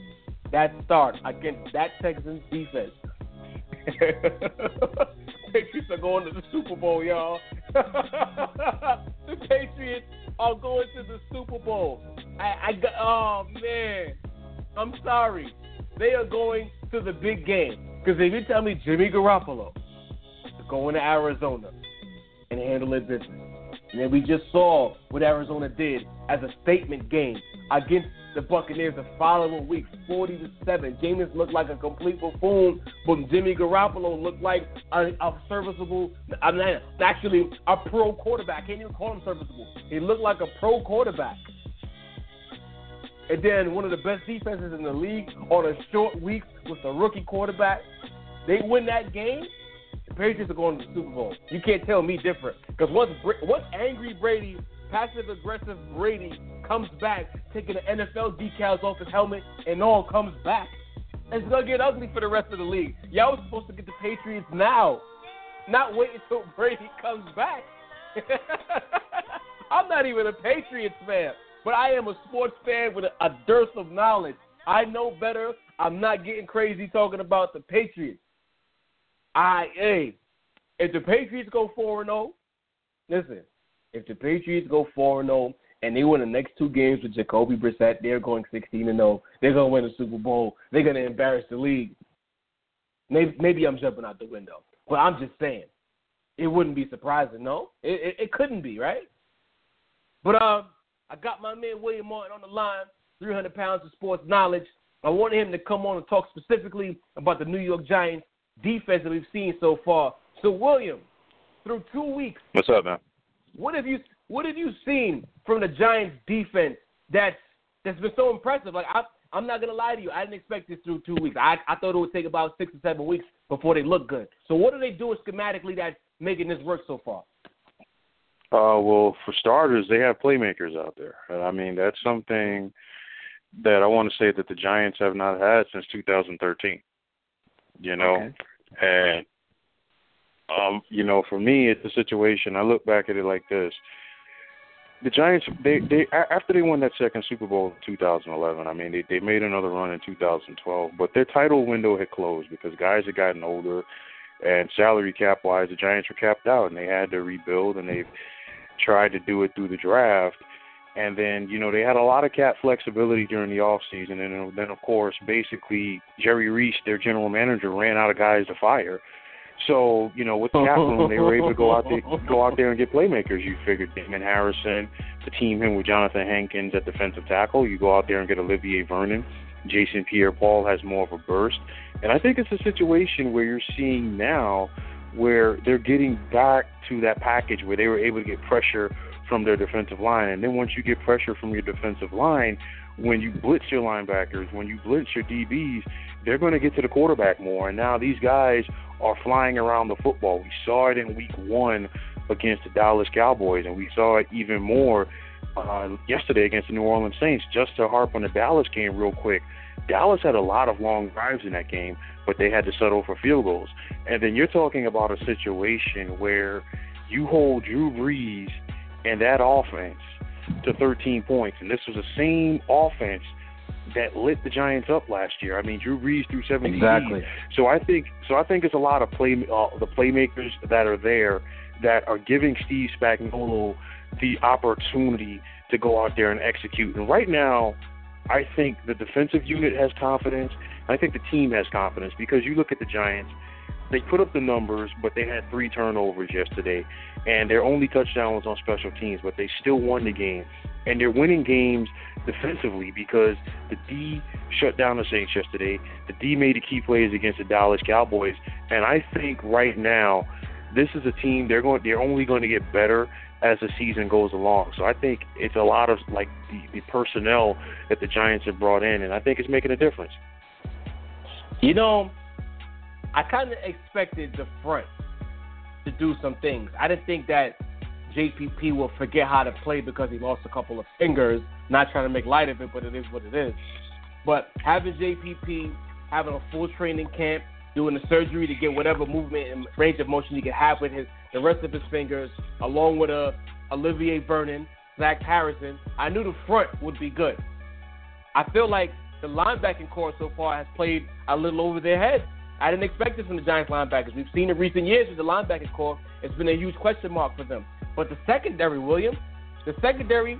that start against that Texans defense. Patriots are going to the Super Bowl, y'all. the Patriots are going to the Super Bowl. I, I got, oh man, I'm sorry. They are going to the big game. Because if you tell me Jimmy Garoppolo is going to Arizona and handle their business, and then we just saw what Arizona did as a statement game against the Buccaneers the following week, 40 to 7. Jameis looked like a complete buffoon, but Jimmy Garoppolo looked like a, a serviceable, I mean, actually a pro quarterback. Can't even call him serviceable. He looked like a pro quarterback. And then one of the best defenses in the league on a short week with a rookie quarterback. They win that game, the Patriots are going to the Super Bowl. You can't tell me different. Because once, once angry Brady, passive aggressive Brady comes back, taking the NFL decals off his helmet and all comes back, it's to get ugly for the rest of the league. Y'all was supposed to get the Patriots now, not wait until Brady comes back. I'm not even a Patriots fan, but I am a sports fan with a, a dearth of knowledge. I know better. I'm not getting crazy talking about the Patriots. Hey, if the Patriots go four and zero, oh, listen. If the Patriots go four and zero oh and they win the next two games with Jacoby Brissett, they're going sixteen and zero. Oh. They're gonna win the Super Bowl. They're gonna embarrass the league. Maybe maybe I'm jumping out the window, but I'm just saying it wouldn't be surprising. No, it it, it couldn't be right. But um, I got my man William Martin on the line, 300 pounds of sports knowledge. I wanted him to come on and talk specifically about the New York Giants defense that we've seen so far. So, William, through two weeks, what's up, man? What have you What have you seen from the Giants defense that's that's been so impressive? Like I, I'm not gonna lie to you, I didn't expect this through two weeks. I I thought it would take about six or seven weeks before they look good. So, what are they doing schematically that's making this work so far? Uh, well, for starters, they have playmakers out there. I mean, that's something that I want to say that the Giants have not had since 2013. You know, okay. And um, you know, for me, it's a situation. I look back at it like this: the Giants, they they after they won that second Super Bowl in 2011, I mean, they they made another run in 2012, but their title window had closed because guys had gotten older, and salary cap wise, the Giants were capped out, and they had to rebuild, and they've tried to do it through the draft. And then, you know, they had a lot of cap flexibility during the off season and then of course basically Jerry Reese, their general manager, ran out of guys to fire. So, you know, with the cap room they were able to go out there go out there and get playmakers. You figured Damon Harrison to team him with Johnathan Hankins at defensive tackle. You go out there and get Olivier Vernon. Jason Pierre Paul has more of a burst. And I think it's a situation where you're seeing now where they're getting back to that package where they were able to get pressure from their defensive line. And then once you get pressure from your defensive line, when you blitz your linebackers, when you blitz your DBs, they're going to get to the quarterback more. And now these guys are flying around the football. We saw it in week one against the Dallas Cowboys, and we saw it even more uh, yesterday against the New Orleans Saints. Just to harp on the Dallas game real quick, Dallas had a lot of long drives in that game, but they had to settle for field goals. And then you're talking about a situation where you hold Drew Brees and that offense to 13 points, and this was the same offense that lit the Giants up last year. I mean, Drew Brees threw 70 exactly. So I think so. I think it's a lot of play uh, the playmakers that are there that are giving Steve Spagnuolo the opportunity to go out there and execute. And right now, I think the defensive unit has confidence. I think the team has confidence because you look at the Giants. They put up the numbers, but they had three turnovers yesterday, and their only touchdown was on special teams, but they still won the game. And they're winning games defensively because the D shut down the Saints yesterday. The D made the key plays against the Dallas Cowboys, and I think right now this is a team they're going they're only going to get better as the season goes along. So I think it's a lot of like the, the personnel that the Giants have brought in, and I think it's making a difference. You know, I kind of expected the front to do some things. I didn't think that JPP will forget how to play because he lost a couple of fingers. Not trying to make light of it, but it is what it is. But having JPP, having a full training camp, doing the surgery to get whatever movement and range of motion he can have with his the rest of his fingers, along with uh, Olivier Vernon, Zach Harrison, I knew the front would be good. I feel like the linebacking core so far has played a little over their head. I didn't expect this from the Giants linebackers. We've seen in recent years with the linebacking core, it's been a huge question mark for them. But the secondary, William, the secondary,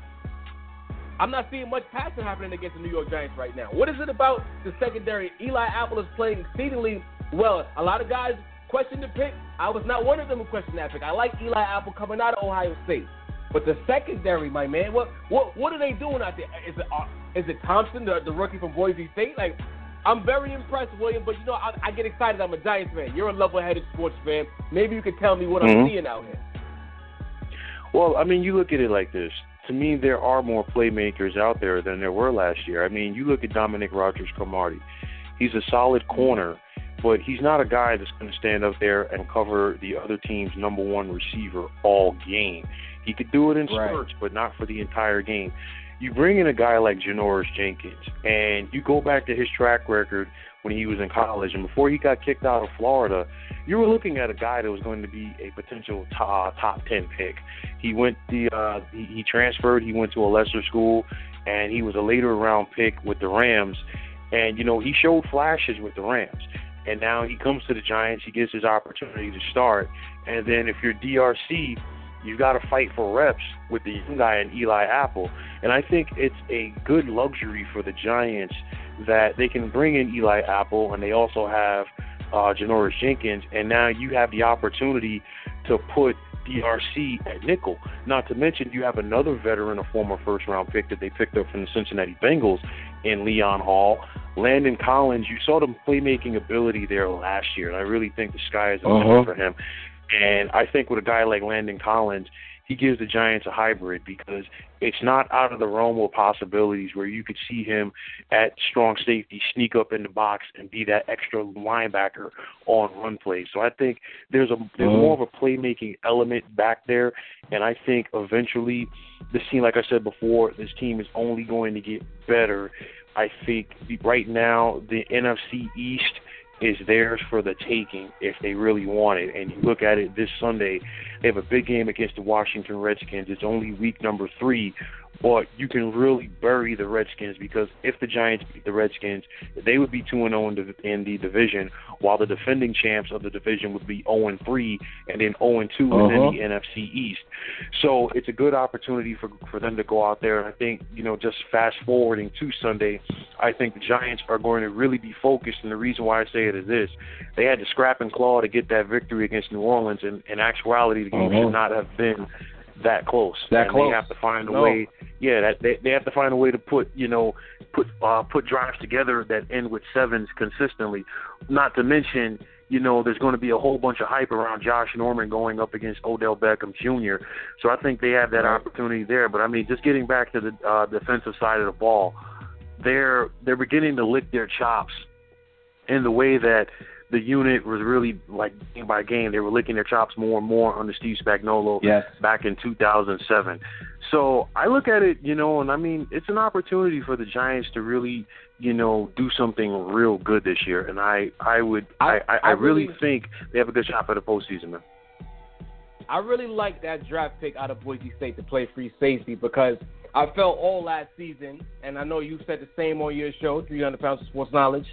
I'm not seeing much passing happening against the New York Giants right now. What is it about the secondary? Eli Apple is playing exceedingly well. A lot of guys question the pick. I was not one of them who questioned that pick. I like Eli Apple coming out of Ohio State. But the secondary, my man, what what what are they doing out there? Is it uh, is it Thompson, the, the rookie from Boise State? Like, I'm very impressed, William. But you know, I, I get excited. I'm a Giants fan. You're a level-headed sports fan. Maybe you could tell me what mm-hmm. I'm seeing out here. Well, I mean, you look at it like this. To me, there are more playmakers out there than there were last year. I mean, you look at Dominique Rodgers Cromartie. He's a solid corner but he's not a guy that's going to stand up there and cover the other team's number one receiver all game. He could do it in right. spurts, but not for the entire game. You bring in a guy like Janoris Jenkins, and you go back to his track record when he was in college, and before he got kicked out of Florida, you were looking at a guy that was going to be a potential top, top ten pick. He went the uh, he, he transferred, he went to a lesser school, and he was a later round pick with the Rams. And you know he showed flashes with the Rams and now he comes to the Giants. He gets his opportunity to start, and then if you're DRC, you've got to fight for reps with the young guy and Eli Apple. And I think it's a good luxury for the Giants that they can bring in Eli Apple, and they also have uh, Janoris Jenkins, and now you have the opportunity to put DRC at nickel. Not to mention, you have another veteran, a former first round pick that they picked up from the Cincinnati Bengals in Leon Hall. Landon Collins, you saw the playmaking ability there last year, and I really think the sky is the limit uh-huh. for him. And I think with a guy like Landon Collins, he gives the Giants a hybrid because it's not out of the realm of possibilities where you could see him at strong safety sneak up in the box and be that extra linebacker on run plays. So I think there's a there's mm-hmm. more of a playmaking element back there, and I think eventually this team, like I said before, this team is only going to get better. I think right now the NFC East is theirs for the taking if they really want it. And you look at it this Sunday, they have a big game against the Washington Redskins. It's only week number three, but you can really bury the Redskins because if the Giants beat the Redskins, they would be 2 and 0 in the division, while the defending champs of the division would be 0 and 3 and then 0 and 2 uh-huh. within the NFC East. So it's a good opportunity for for them to go out there. And I think you know, just fast forwarding to Sunday, I think the Giants are going to really be focused. And the reason why I say it is this: they had to scrap and claw to get that victory against New Orleans, and in actuality, the game uh-huh. should not have been that close. That and close. They have to find a no. way. Yeah, that they they have to find a way to put you know put uh, put drives together that end with sevens consistently. Not to mention, you know, there's going to be a whole bunch of hype around Josh Norman going up against Odell Beckham Jr. So I think they have that opportunity there. But I mean, just getting back to the uh, defensive side of the ball, they're they're beginning to lick their chops in the way that the unit was really like game by game. They were licking their chops more and more under Steve Spagnuolo yes. back in 2007. So I look at it, you know, and I mean, it's an opportunity for the Giants to really, you know, do something real good this year. And I, I would, I, I, I, I really, really think they have a good shot for the postseason, man. I really like that draft pick out of Boise State to play free safety because I felt all last season, and I know you said the same on your show, 300 Pounds of Sports Knowledge,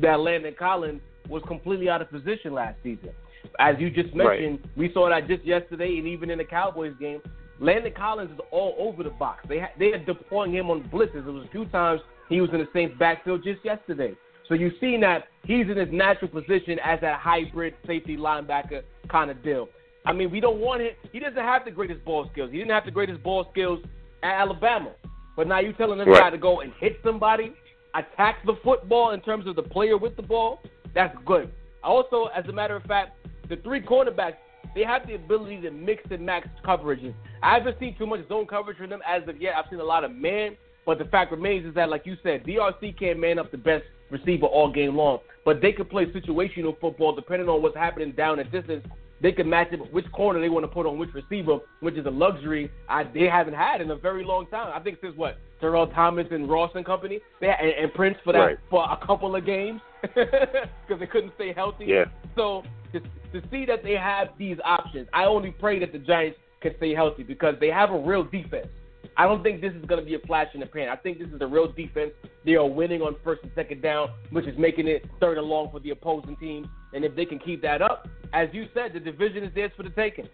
that Landon Collins was completely out of position last season. As you just mentioned, right. we saw that just yesterday, and even in the Cowboys game, Landon Collins is all over the box. They ha- they are deploying him on blitzes. It was a few times he was in the Saints backfield just yesterday. So you've seen that he's in his natural position as that hybrid safety linebacker kind of deal. I mean, we don't want him. He doesn't have the greatest ball skills. He didn't have the greatest ball skills at Alabama. But now you're telling this right. guy to go and hit somebody, attack the football in terms of the player with the ball. That's good. Also, as a matter of fact, the three cornerbacks, they have the ability to mix and match coverages. I haven't seen too much zone coverage from them as of yet. I've seen a lot of man, but the fact remains is that, like you said, DRC can't man up the best receiver all game long, but they can play situational football depending on what's happening down at distance. They can match up which corner they want to put on which receiver, which is a luxury I, they haven't had in a very long time. I think since what Terrell Thomas and Ross and company, they and, and Prince for that right. for a couple of games because they couldn't stay healthy. Yeah. So to, to see that they have these options, I only pray that the Giants can stay healthy because they have a real defense. I don't think this is going to be a flash in the pan. I think this is a real defense. They are winning on first and second down, which is making it third and long for the opposing team. And if they can keep that up, as you said, the division is theirs for the taking.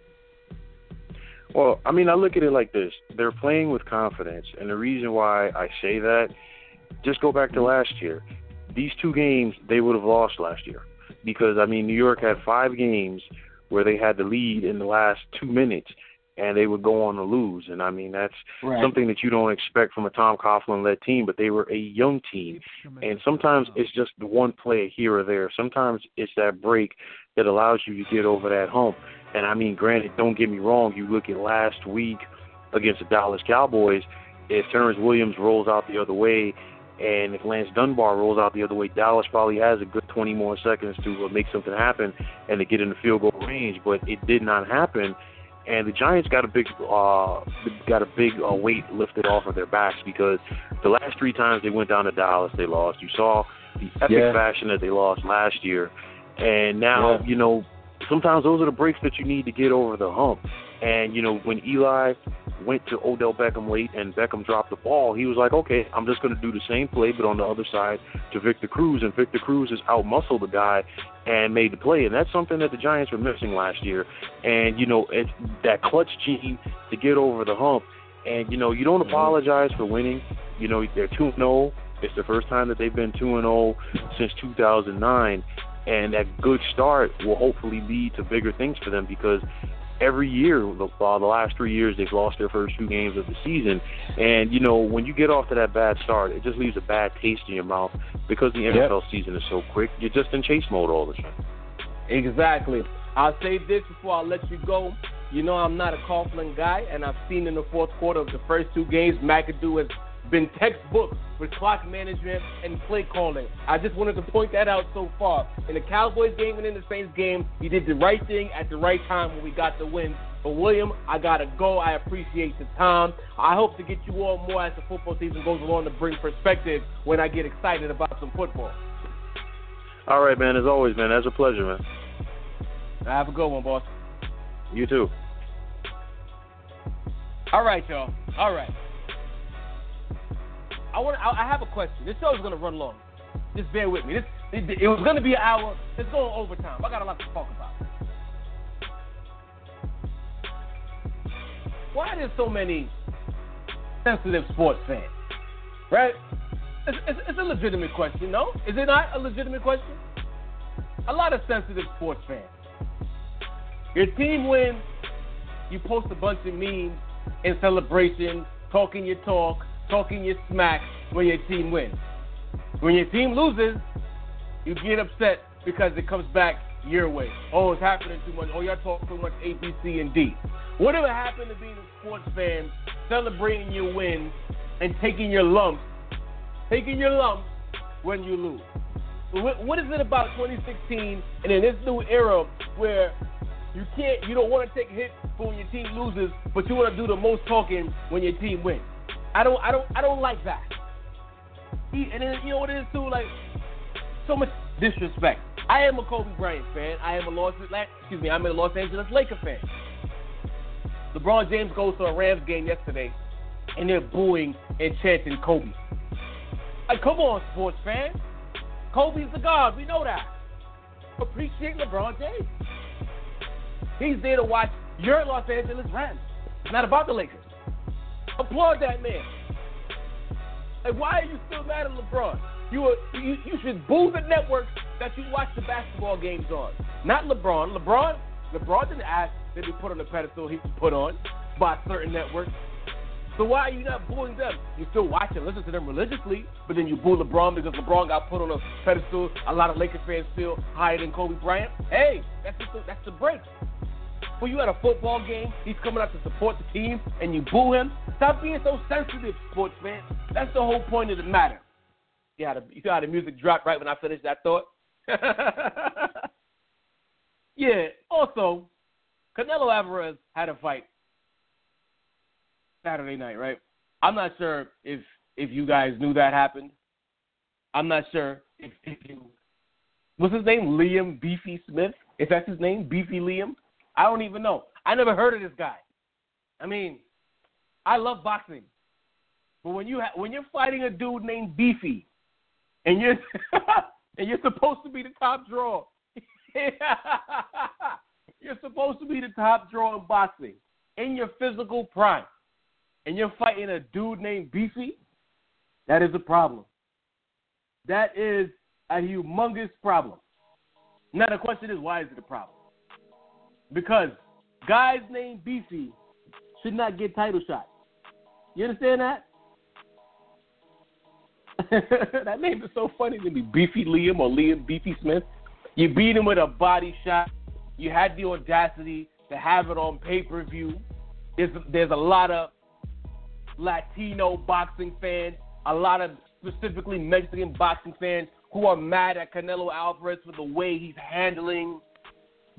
Well, I mean, I look at it like this: they're playing with confidence, and the reason why I say that, just go back to last year. These two games they would have lost last year because I mean, New York had five games where they had the lead in the last two minutes, and they would go on to lose. And I mean, that's right. something that you don't expect from a Tom Coughlin led team, but they were a young team. And sometimes it's just the one play here or there. Sometimes it's that break that allows you to get over that hump. And I mean, granted, don't get me wrong, you look at last week against the Dallas Cowboys, if Terrance Williams rolls out the other way and if Lance Dunbar rolls out the other way, Dallas probably has a good 20 more seconds to uh, make something happen and to get in the field goal range. But it did not happen, and the Giants got a big uh, got a big uh, weight lifted off of their backs because the last three times they went down to Dallas, they lost. You saw the epic yeah. fashion that they lost last year, and now yeah. you know sometimes those are the breaks that you need to get over the hump. And you know when Eli went to Odell Beckham late and Beckham dropped the ball, he was like, okay, I'm just going to do the same play, but on the other side to Victor Cruz. And Victor Cruz has outmuscled the guy and made the play. And that's something that the Giants were missing last year. And, you know, it's that clutch gene to get over the hump. And, you know, you don't mm-hmm. apologize for winning. You know, they're 2 0. It's the first time that they've been 2 0 since 2009 and that good start will hopefully lead to bigger things for them because every year, the, uh, the last three years, they've lost their first two games of the season. And, you know, when you get off to that bad start, it just leaves a bad taste in your mouth because the NFL yep. season is so quick. You're just in chase mode all the time. Exactly. I'll say this before I let you go. You know, I'm not a Coughlin guy, and I've seen in the fourth quarter of the first two games, McAdoo has been textbook for clock management and play calling. I just wanted to point that out so far. In the Cowboys game and in the Saints game, he did the right thing at the right time when we got the win. But William, I gotta go. I appreciate the time. I hope to get you all more as the football season goes along to bring perspective when I get excited about some football. All right, man. As always, man. That's a pleasure, man. Have a good one, boss. You too. All right, y'all. All right. I want. I, I have a question. This show is gonna run long. Just bear with me. This it, it was gonna be an hour. It's going overtime. I got a lot to talk about. Why there's so many sensitive sports fans? Right? It's, it's, it's a legitimate question, no? Is it not a legitimate question? A lot of sensitive sports fans. Your team wins, you post a bunch of memes in celebration, talking your talk, talking your smack when your team wins. When your team loses, you get upset because it comes back your way. Oh, it's happening too much. Oh, y'all talk too much A, B, C, and D. Whatever happened to being a sports fan, celebrating your wins and taking your lumps, taking your lumps when you lose? What, is it about 2016 and in this new era where you can't, you don't want to take a hit for when your team loses, but you want to do the most talking when your team wins? I don't, I don't, I don't like that. And then, you know what it is too, like so much disrespect. I am a Kobe Bryant fan. I am a Los, excuse me, I'm a Los Angeles Laker fan. LeBron James goes to a Rams game yesterday, and they're booing and chanting Kobe. Like, come on, sports fans. Kobe's the god. We know that. Appreciate LeBron James. He's there to watch your Los Angeles Rams. It's not about the Lakers. Applaud that man. Like, why are you still mad at LeBron? You, are, you you should boo the network that you watch the basketball games on, not LeBron. LeBron LeBron didn't ask to be put on the pedestal he was put on by certain networks. So why are you not booing them? You still watch and listen to them religiously, but then you boo LeBron because LeBron got put on a pedestal. A lot of Lakers fans feel higher than Kobe Bryant. Hey, that's the, that's the break. When you at a football game, he's coming out to support the team, and you boo him. Stop being so sensitive, sports fans. That's the whole point of the matter. You had a, you had the music drop right when I finished that thought. yeah. Also, Canelo Alvarez had a fight Saturday night, right? I'm not sure if if you guys knew that happened. I'm not sure if, if you what's his name? Liam Beefy Smith? Is that his name? Beefy Liam? I don't even know. I never heard of this guy. I mean, I love boxing, but when you ha- when you're fighting a dude named Beefy, and you're and you're supposed to be the top draw, you're supposed to be the top draw in boxing in your physical prime, and you're fighting a dude named Beefy. That is a problem. That is a humongous problem. Now the question is, why is it a problem? Because guys named Beefy should not get title shots. You understand that? that name is so funny to me. Beefy Liam or Liam Beefy Smith. You beat him with a body shot. You had the audacity to have it on pay per view. There's there's a lot of Latino boxing fans, a lot of specifically Mexican boxing fans who are mad at Canelo Alvarez for the way he's handling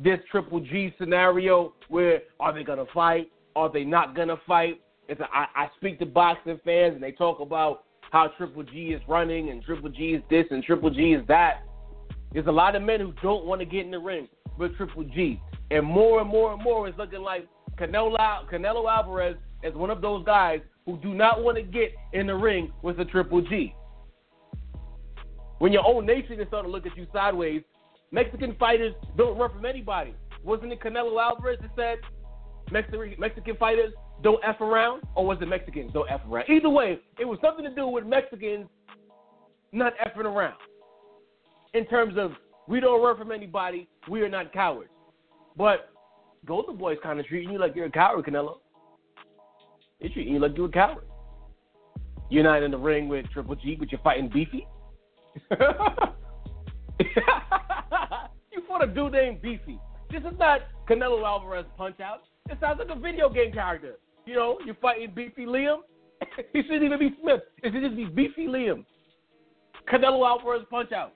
this Triple G scenario. Where are they gonna fight? Are they not gonna fight? It's a, I, I speak to boxing fans and they talk about how Triple G is running and Triple G is this and Triple G is that. There's a lot of men who don't want to get in the ring with Triple G, and more and more and more is looking like Canelo Canelo Alvarez is one of those guys who do not want to get in the ring with a Triple G. When your own nation is starting to look at you sideways, Mexican fighters don't run from anybody. Wasn't it Canelo Alvarez that said Mexican Mexican fighters don't f around, or was it Mexicans don't f around? Either way, it was something to do with Mexicans not effing around. In terms of we don't run from anybody, we are not cowards. But Golden Boy's kind of treating you like you're a coward, Canelo. They're treating you like you're a coward. You're not in the ring with Triple G, but you're fighting Beefy. fought a dude named Beefy. This is not Canelo Alvarez punch out. It sounds like a video game character. You know, you're fighting Beefy Liam. he shouldn't even be Smith. It should just be Beefy Liam. Canelo Alvarez punch out.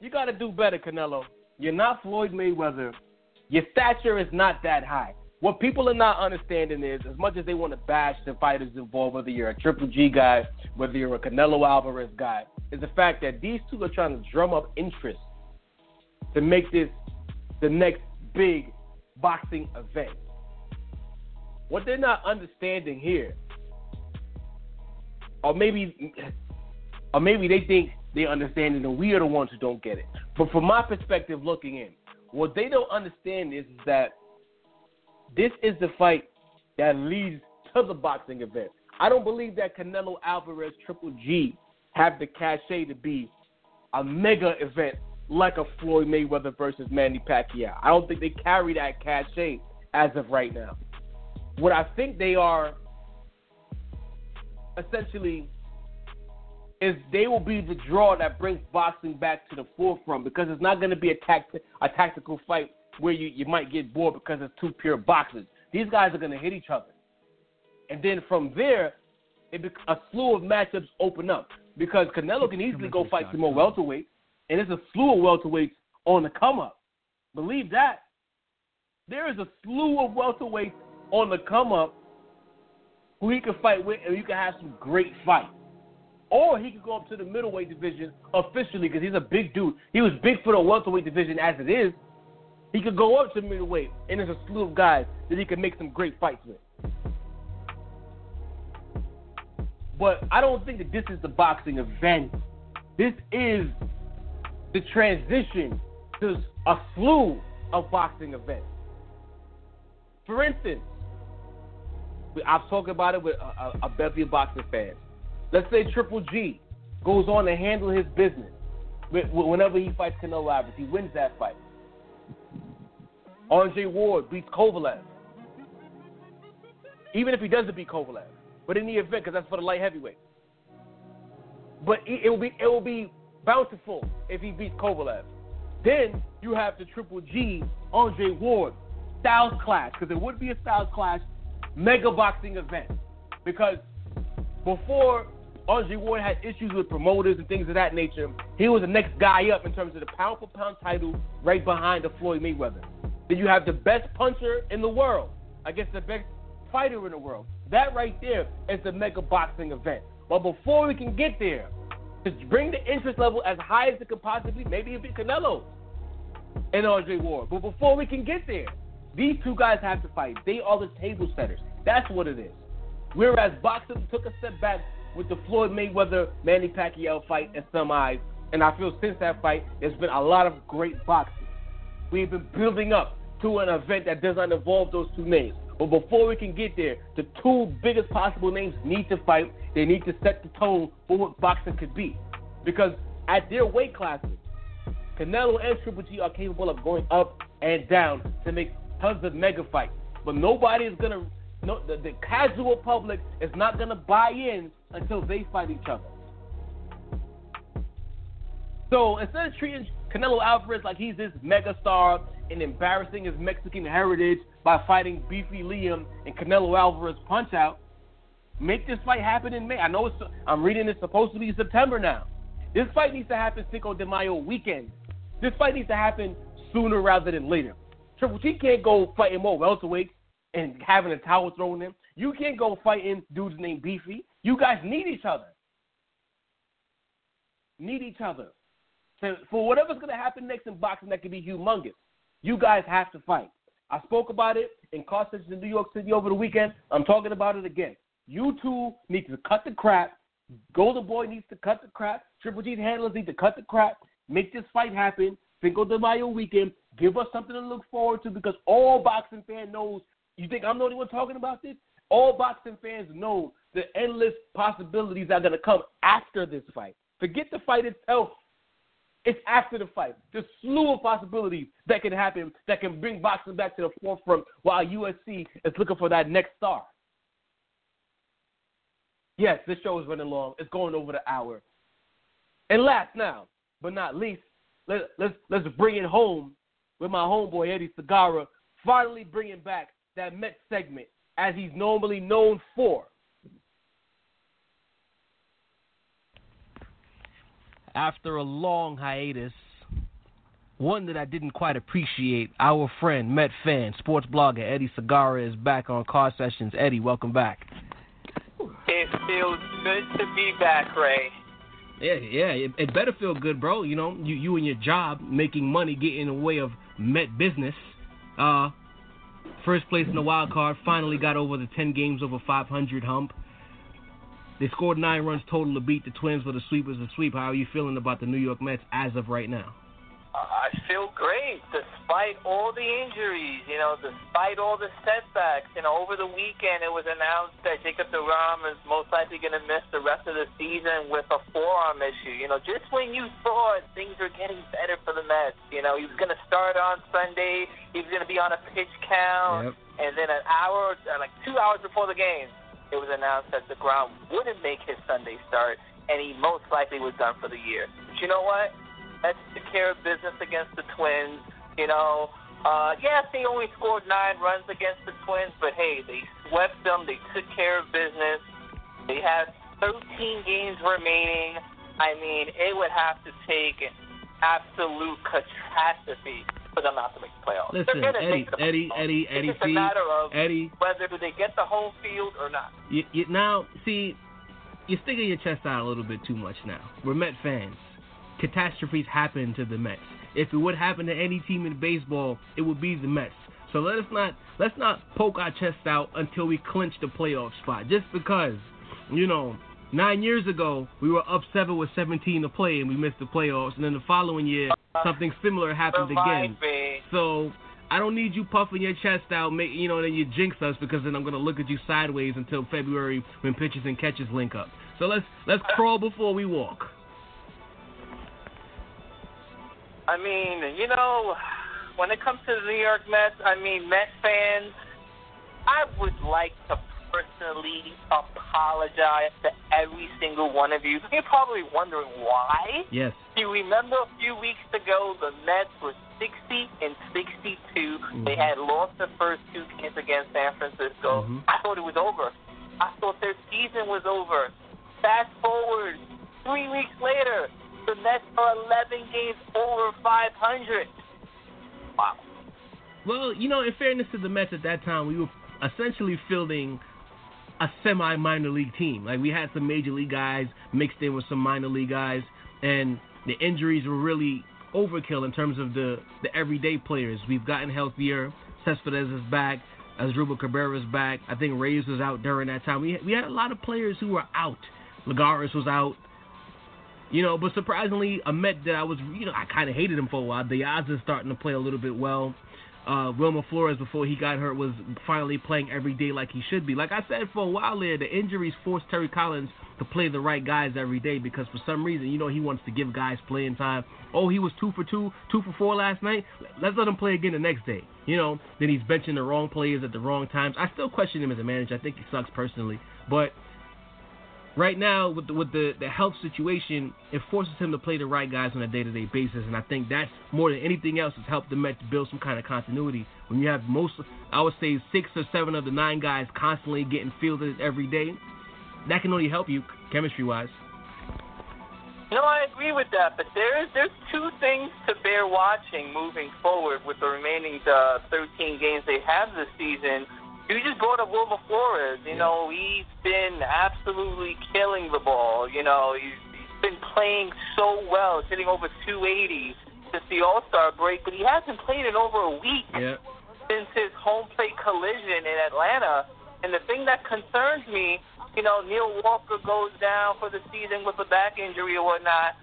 You got to do better, Canelo. You're not Floyd Mayweather. Your stature is not that high. What people are not understanding is, as much as they want to bash the fighters involved, whether you're a Triple G guy, whether you're a Canelo Alvarez guy, is the fact that these two are trying to drum up interest to make this the next big boxing event. What they're not understanding here, or maybe, or maybe they think they understand it and we are the ones who don't get it. But from my perspective, looking in, what they don't understand is, is that this is the fight that leads to the boxing event. I don't believe that Canelo Alvarez Triple G have the cachet to be a mega event like a Floyd Mayweather versus Manny Pacquiao. I don't think they carry that cachet as of right now. What I think they are essentially is they will be the draw that brings boxing back to the forefront because it's not going to be a, a tactical fight where you, you might get bored because it's two pure boxers. These guys are going to hit each other. And then from there, it a slew of matchups open up because Canelo can easily go fight some more welterweights, and there's a slew of welterweights on the come up. Believe that. There is a slew of welterweights on the come up who he can fight with, and you can have some great fights. Or he could go up to the middleweight division officially because he's a big dude. He was big for the welterweight division as it is. He could go up to middleweight, and there's a slew of guys that he could make some great fights with. But I don't think that this is the boxing event. This is the transition to a slew of boxing events. For instance, I've talked about it with a, a, a bevy of boxing fans. Let's say Triple G goes on to handle his business whenever he fights Canelo Alvarez. He wins that fight. Andre Ward beats Kovalev. Even if he doesn't beat Kovalev, but in the event, because that's for the light heavyweight. But it will be it will be bountiful if he beats Kovalev. Then you have the Triple G Andre Ward Styles clash because it would be a Styles clash mega boxing event because before Andre Ward had issues with promoters and things of that nature. He was the next guy up in terms of the pound for pound title, right behind the Floyd Mayweather. Then you have the best puncher in the world against the best fighter in the world. That right there is the mega boxing event. But before we can get there, just bring the interest level as high as it could possibly, maybe even Canelo and Andre Ward. But before we can get there, These two guys have to fight. They are the table setters. That's what it is. Whereas boxing took a step back with the Floyd Mayweather Manny Pacquiao fight in some eyes, and I feel since that fight, there's been a lot of great boxing. We've been building up to an event that does not involve those two names. But before we can get there, the two biggest possible names need to fight. They need to set the tone for what boxing could be. Because at their weight classes, Canelo and Triple G are capable of going up and down to make tons of mega fights. But nobody is gonna, no, the, the casual public is not gonna buy in until they fight each other. So instead of treating Canelo Alvarez like he's this megastar and embarrassing his Mexican heritage by fighting Beefy Liam and Canelo Alvarez Punch Out, make this fight happen in May. I know it's, I'm reading it's supposed to be September now. This fight needs to happen Cinco de Mayo weekend. This fight needs to happen sooner rather than later. Triple G can't go fighting more welterweights and having a towel thrown in. You can't go fighting dudes named Beefy. You guys need each other. Need each other. For whatever's going to happen next in boxing that could be humongous, you guys have to fight. I spoke about it in Carthage in New York City over the weekend. I'm talking about it again. You two need to cut the crap. Golden Boy needs to cut the crap. Triple G's handlers need to cut the crap. Make this fight happen. Cinco de Mayo weekend. Give us something to look forward to because all boxing fan knows. You think I'm the only one talking about this? All boxing fans know the endless possibilities that are going to come after this fight. Forget the fight itself. It's after the fight. There's slew of possibilities that can happen that can bring boxing back to the forefront while USC is looking for that next star. Yes, this show is running long. It's going over the hour. And last now, but not least, let, let's let's bring it home with my homeboy Eddie Segarra, finally bringing back that Met segment as he's normally known for. After a long hiatus, one that I didn't quite appreciate, our friend, Met fan, sports blogger Eddie Segarra is back on Car Sessions. Eddie, welcome back. It feels good to be back, Ray. Yeah, yeah, it, it better feel good, bro. You know, you you and your job making money get in the way of Met business. Uh, first place in the wild card, finally got over the 10 games over 500 hump. They scored nine runs total to beat the Twins, but the sweep was a sweep. How are you feeling about the New York Mets as of right now? I feel great despite all the injuries, you know, despite all the setbacks. You know, over the weekend it was announced that Jacob DeGrom is most likely going to miss the rest of the season with a forearm issue. You know, just when you thought things were getting better for the Mets, you know, he was going to start on Sunday, he was going to be on a pitch count, yep. and then an hour, uh, like two hours before the game, it was announced that DeGrom wouldn't make his Sunday start, and he most likely was done for the year. But you know what? Let's care of business against the Twins. You know, uh, yes, they only scored nine runs against the Twins, but hey, they swept them. They took care of business. They have 13 games remaining. I mean, it would have to take an absolute catastrophe for them not to make the playoffs. Listen, Eddie, Eddie, Eddie, Eddie, it's just a matter of Eddie, whether do they get the home field or not. You, you, now, see, you're sticking your chest out a little bit too much now. We're Met fans catastrophes happen to the Mets. If it would happen to any team in baseball, it would be the Mets. So let us not let's not poke our chest out until we clinch the playoff spot. Just because, you know, nine years ago we were up seven with 17 to play and we missed the playoffs, and then the following year something similar happened again. So I don't need you puffing your chest out, make, you know, then you jinx us because then I'm gonna look at you sideways until February when pitches and catches link up. So let's let's crawl before we walk. I mean, you know, when it comes to the New York Mets, I mean, Mets fans, I would like to personally apologize to every single one of you. You're probably wondering why. Yes. You remember a few weeks ago, the Mets were 60 and 62. Mm-hmm. They had lost the first two games against San Francisco. Mm-hmm. I thought it was over. I thought their season was over. Fast forward three weeks later, the Mets are 11 games over 500. Wow. Well, you know, in fairness to the Mets at that time, we were essentially fielding a semi minor league team. Like we had some major league guys mixed in with some minor league guys, and the injuries were really overkill in terms of the the everyday players. We've gotten healthier. Cespedes is back. Asdrubal Cabrera is back. I think Reyes was out during that time. We we had a lot of players who were out. Lagares was out. You know, but surprisingly, a Met that I was, you know, I kind of hated him for a while. Diaz is starting to play a little bit well. Uh, Wilmer Flores, before he got hurt, was finally playing every day like he should be. Like I said for a while there, the injuries forced Terry Collins to play the right guys every day because for some reason, you know, he wants to give guys playing time. Oh, he was two for two, two for four last night. Let's let him play again the next day. You know, then he's benching the wrong players at the wrong times. I still question him as a manager. I think he sucks personally, but right now with the, with the, the health situation, it forces him to play the right guys on a day to day basis, and I think that's more than anything else has helped the Mets build some kind of continuity. When you have most, I would say six or seven of the nine guys constantly getting fielded every day, that can only help you chemistry wise. No, I agree with that, but there's there's two things to bear watching moving forward with the remaining uh, 13 games they have this season. You just brought up Wilmer Flores. You know, he's been absolutely killing the ball. You know, he's, he's been playing so well, hitting over 280 since the All Star break, but he hasn't played in over a week yeah. since his home plate collision in Atlanta. And the thing that concerns me, you know, Neil Walker goes down for the season with a back injury or whatnot.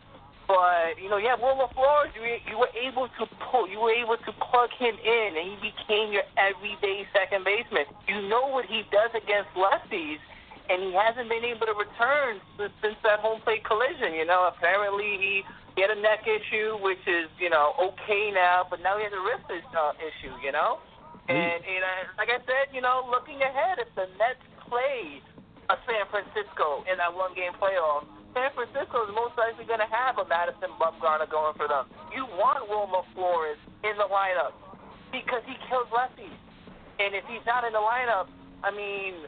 But you know, yeah, Wilmer Flores, you, you were able to pull, you were able to plug him in, and he became your everyday second baseman. You know what he does against lefties, and he hasn't been able to return since, since that home plate collision. You know, apparently he, he had a neck issue, which is you know okay now, but now he has a wrist uh, issue. You know, and you know, like I said, you know, looking ahead, if the Mets play a San Francisco in that one game playoff San Francisco is most likely going to have a Madison Bumgarner going for them. You want Wilmer Flores in the lineup because he kills lefties. And if he's not in the lineup, I mean,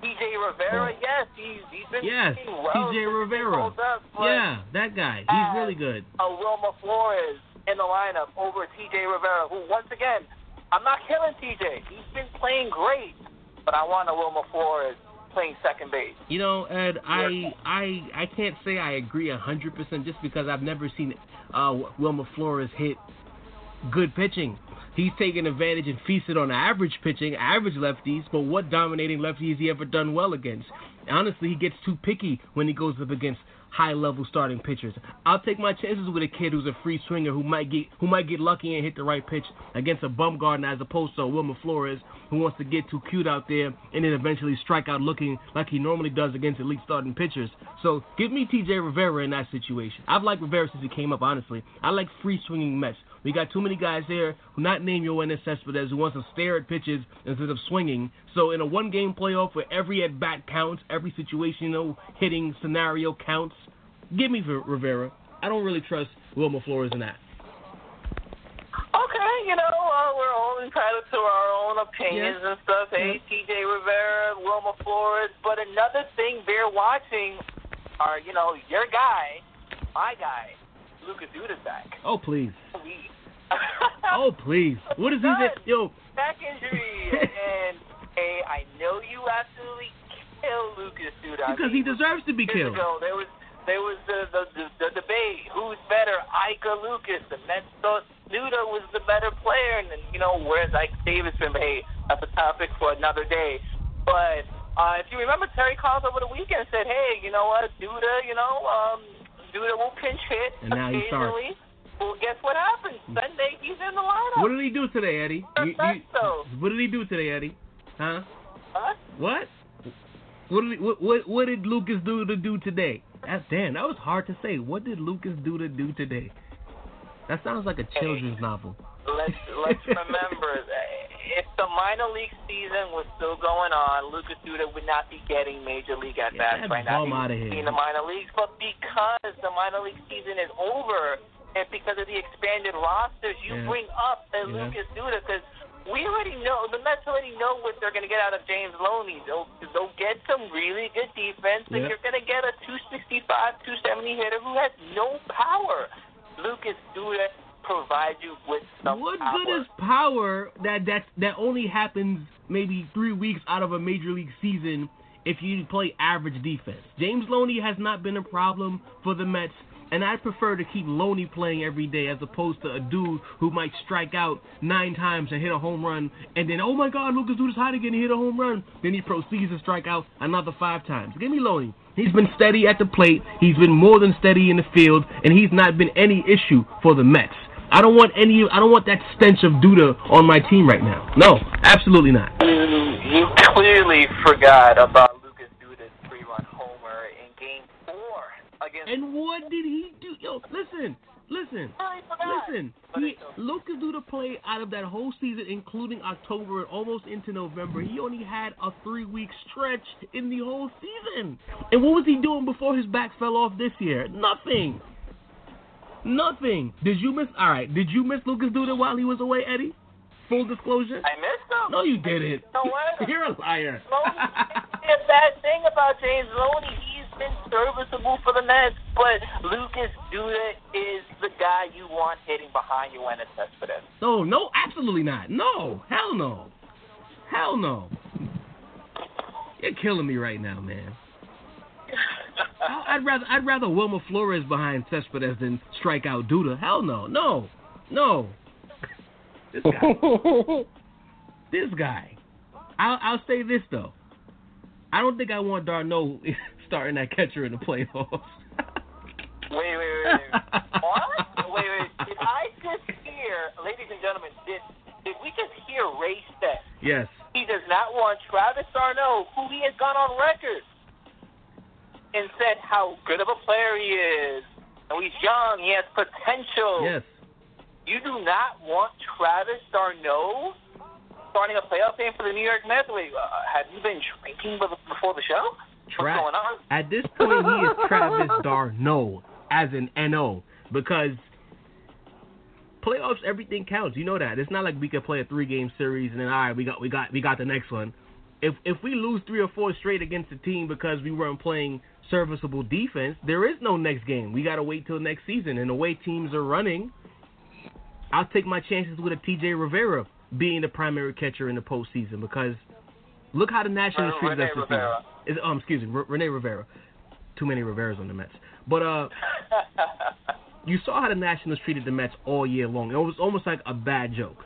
TJ Rivera, yes, he's he's been yes, well. TJ Rivera. Up, yeah, that guy. He's really good. A Wilmer Flores in the lineup over TJ Rivera, who once again, I'm not killing TJ. He's been playing great, but I want a Wilmer Flores playing second base. You know, Ed, I I I can't say I agree a hundred percent just because I've never seen uh, Wilmer Flores hit good pitching. He's taken advantage and feasted on average pitching, average lefties, but what dominating lefties has he ever done well against? Honestly, he gets too picky when he goes up against high level starting pitchers. I'll take my chances with a kid who's a free swinger who might get who might get lucky and hit the right pitch against a Bumgarner as opposed to a Wilmer Flores who wants to get too cute out there and then eventually strike out looking like he normally does against elite starting pitchers. So give me TJ Rivera in that situation. I've liked Rivera since he came up, honestly. I like free swinging Mets. We got too many guys there who not name your Cespedes who wants to stare at pitches instead of swinging. So in a one game playoff where every at bat counts, every situational hitting scenario counts, give me Rivera. I don't really trust Wilmer Flores in that. Okay, you know, uh, we're all entitled to our own opinions yeah. and stuff. Hey, yeah. TJ Rivera, Wilmer Flores. But another thing they're watching are, you know, your guy, my guy, Lucas Duda's back. Oh, please. oh, please. What is he? Yo. Back injury. and, hey, I know you absolutely kill Lucas Duda. Because he deserves to be killed. Ago, there was there was the the, the the debate who's better, Ike or Lucas. and Mets thought Duda was the better player, and then, you know whereas Ike Davis Davidson, hey, that's a topic for another day. But uh, if you remember, Terry Collins over the weekend said, hey, you know what, Duda, you know, um, Duda will pinch hit and now occasionally. Well, guess what happened? Sunday, he's in the lineup. What did he do today, Eddie? You, you, so. What did he do today, Eddie? Huh? Huh? What? What did, he, what, what what did Lucas do to do today? That's damn. That was hard to say. What did Lucas do to do today? That sounds like a children's hey, novel. Let's let's remember that if the minor league season was still going on, Lucas Duda would not be getting major league at bats right now. In the minor leagues, but because the minor league season is over, and because of the expanded rosters, you yeah. bring up a yeah. Lucas Duda because we already know the Mets already know what they're going to get out of James Loney. They'll they'll get some really good defense, and yeah. you're going to get a 265, 270 hitter who has no power. Lucas Duda provide you with some what power. good is power that that that only happens maybe three weeks out of a major league season if you play average defense? James Loney has not been a problem for the Mets And I prefer to keep Loney playing every day as opposed to a dude who might strike out nine times and hit a home run, and then oh my God, Lucas Duda's hot again, he hit a home run. Then he proceeds to strike out another five times. Give me Loney. He's been steady at the plate. He's been more than steady in the field, and he's not been any issue for the Mets. I don't want any. I don't want that stench of Duda on my team right now. No, absolutely not. You, you clearly forgot about Lucas Duda's three-run homer in Game Four against. And what did he do? Yo, listen, listen, listen. He, Lucas Duda played out of that whole season, including October and almost into November. He only had a three-week stretch in the whole season. And what was he doing before his back fell off this year? Nothing. Nothing. Did you miss? All right. Did you miss Lucas Duda while he was away, Eddie? Full disclosure. I missed him. No, you didn't. No way. You're a liar. Loney, the bad thing about James Loney, he's been serviceable for the Mets, but Lucas Duda is the guy you want hitting behind you when it's Cespedes. no, no, absolutely not. No, hell no, hell no. You're killing me right now, man. I- I'd rather I'd rather Wilmer Flores behind Cespedes than strike out Duda. Hell no, no, no. This guy. this guy. I'll I'll say this though. I don't think I want d'Arnaud starting that catcher in the playoffs. Wait, wait, wait, wait. what? Wait, wait. Did I just hear, ladies and gentlemen, did, did we just hear Ray say yes. he does not want Travis d'Arnaud, who he has gone on record and said how good of a player he is. And he's young, he has potential. Yes. You do not want Travis d'Arnaud starting a playoff game for the New York Mets? Wait, uh, have you been drinking be- before the show? Tra- What's going on? At this point, he is Travis Darno, as an N-O, because playoffs, everything counts. You know that. It's not like we could play a three-game series and then all right, we got we got we got the next one. If if we lose three or four straight against a team because we weren't playing serviceable defense, there is no next game. We got to wait till next season. And the way teams are running, I'll take my chances with a TJ Rivera being the primary catcher in the postseason because look how the Nationals treated Rene us this Rivera. season. Is um excuse me, R- Rene Rivera. Too many Riveras on the Mets. But uh, you saw how the Nationals treated the Mets all year long. It was almost like a bad joke.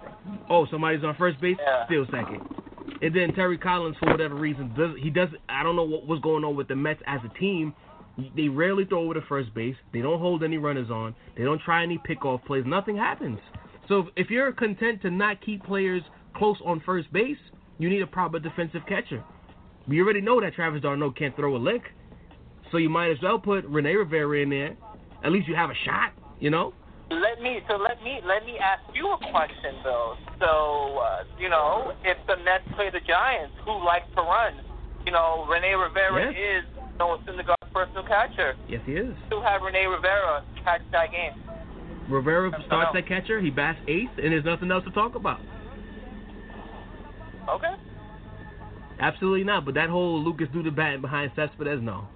Oh, somebody's on first base, Yeah. still second. And then Terry Collins, for whatever reason, does he does I don't know what was going on with the Mets as a team. They rarely throw over to first base. They don't hold any runners on. They don't try any pickoff plays. Nothing happens. So if- you're content to not keep players close on first base, you need a proper defensive catcher. We already know that Travis d'Arnaud can't throw a lick, so you might as well put Rene Rivera in there. At least you have a shot, you know. Let me so let me let me ask you a question though. So uh, you know, if the Mets play the Giants, who likes to run, you know, Rene Rivera Yes. is Noah Syndergaard's personal catcher. Yes, he is. To have Rene Rivera catch that game. Rivera starts that catcher. He bats eighth, and there's nothing else to talk about. Okay. Absolutely not. But that whole Lucas Duda batting behind Cespedes, no.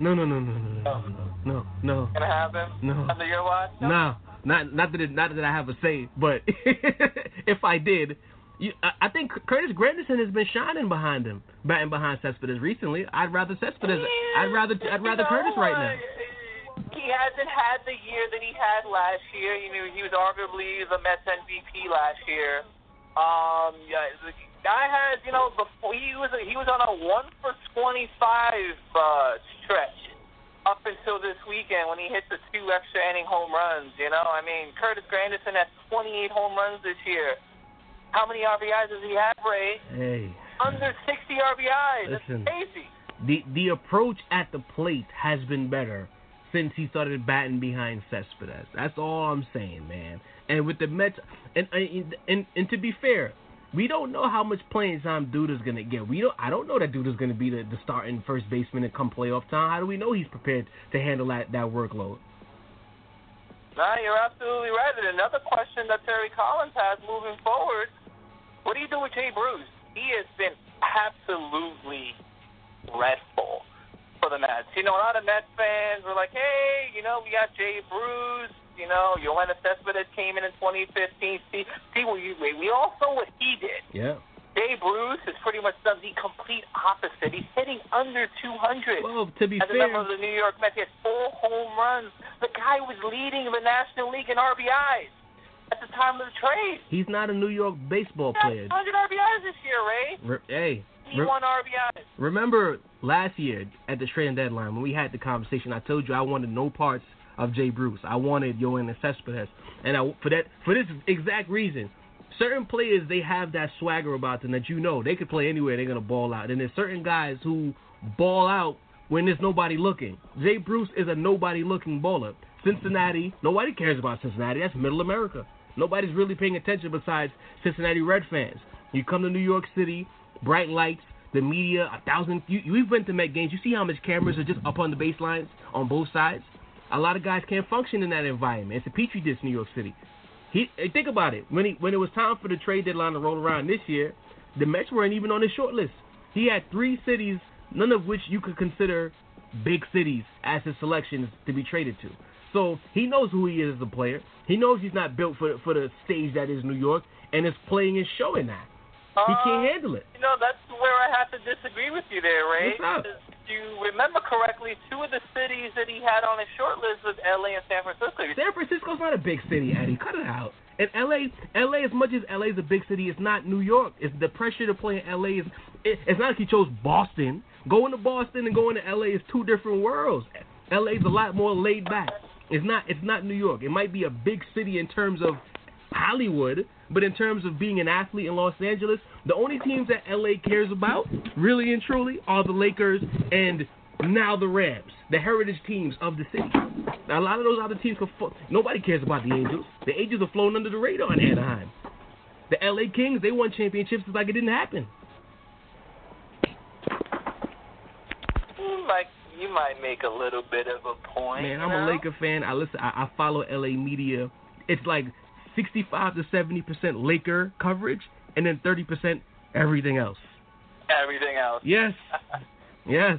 No, no, no, no, no, no, no, no, Gonna happen no, under your watch? no. Not not that it, not that I have a say, but if I did, you, I, I think Curtis Granderson has been shining behind him, batting behind Cespedes recently. I'd rather Cespedes. I'd rather I'd rather You Curtis right now. He hasn't had the year that he had last year. You know, he was arguably the Mets MVP last year. Um, yeah, guy has, you know, before he was he was on a one for twenty five uh, stretch up until this weekend when he hit the two extra inning home runs. You know, I mean, Curtis Granderson has twenty eight home runs this year. How many RBIs does he have, Ray? Hey, Under sixty RBIs. Listen. It's crazy. the the approach at the plate has been better since he started batting behind Cespedes. That's all I'm saying, man. And with the Mets, and and and, and to be fair, we don't know how much playing time Duda's gonna get. We don't. I don't know that Duda's gonna be the, the starting first baseman and come playoff time. How do we know he's prepared to handle that that workload? No, you're absolutely right. And another question that Terry Collins has moving forward: What do you do with Jay Bruce? He has been absolutely dreadful for the Mets. You know, a lot of Mets fans were like, "Hey, you know, we got Jay Bruce. You know, Yoenis Cespedes came in in 2015. See, see, we we all saw what he did. Yeah. Jay Bruce has pretty much done the complete opposite. He's hitting under 200. Well, to be As a member of the New York Mets, he has four home runs. The guy was leading the National League in RBIs at the time of the trade. he's not a New York baseball He player. had 100 RBIs this year, Ray. Re- hey, He re- won RBIs. remember last year at the trading deadline when we had the conversation, I told you I wanted no parts of Jay Bruce. I wanted Yoenis Cespedes, and I, for that for this exact reason, certain players they have that swagger about them that you know they could play anywhere, they're gonna ball out, and there's certain guys who ball out when there's nobody looking. Jay Bruce is a nobody looking baller. Cincinnati, nobody cares about Cincinnati. That's Middle America. Nobody's really paying attention besides Cincinnati Red fans. You come to New York City, bright lights, the media, a thousand. You, you've been to Met games. You see how much cameras are just up on the baselines on both sides. A lot of guys can't function in that environment. It's a petri dish, New York City. He think about it. When he when it was time for the trade deadline to roll around this year, the Mets weren't even on his short list. He had three cities, none of which you could consider big cities as his selections to be traded to. So he knows who he is as a player. He knows he's not built for for the stage that is New York, and his playing is showing that. He Uh, can't handle it. You know, that's where I have to disagree with you there, Ray. What's up? You remember correctly, two of the cities that he had on his short list was L.A. and San Francisco. San Francisco's not a big city, Eddie. Cut it out. And LA, LA, as much as LA is a big city, it's not New York. It's the pressure to play in LA. Is it, it's not like he chose Boston. Going to Boston and going to LA is two different worlds. LA's a lot more laid back. It's not. It's not New York. It might be a big city in terms of Hollywood, but in terms of being an athlete in Los Angeles, the only teams that LA cares about, really and truly, are the Lakers and now the Rams, the heritage teams of the city. Now, a lot of those other teams, can fo- nobody cares about the Angels. The Angels are flown under the radar in Anaheim. The LA Kings, they won championships like it didn't happen. Might, you might make a little bit of a point. Man, I'm know? a Laker fan. I listen. I, I follow LA media. It's like 65 to 70 percent Laker coverage, and then 30 percent everything else. Everything else. Yes, yes.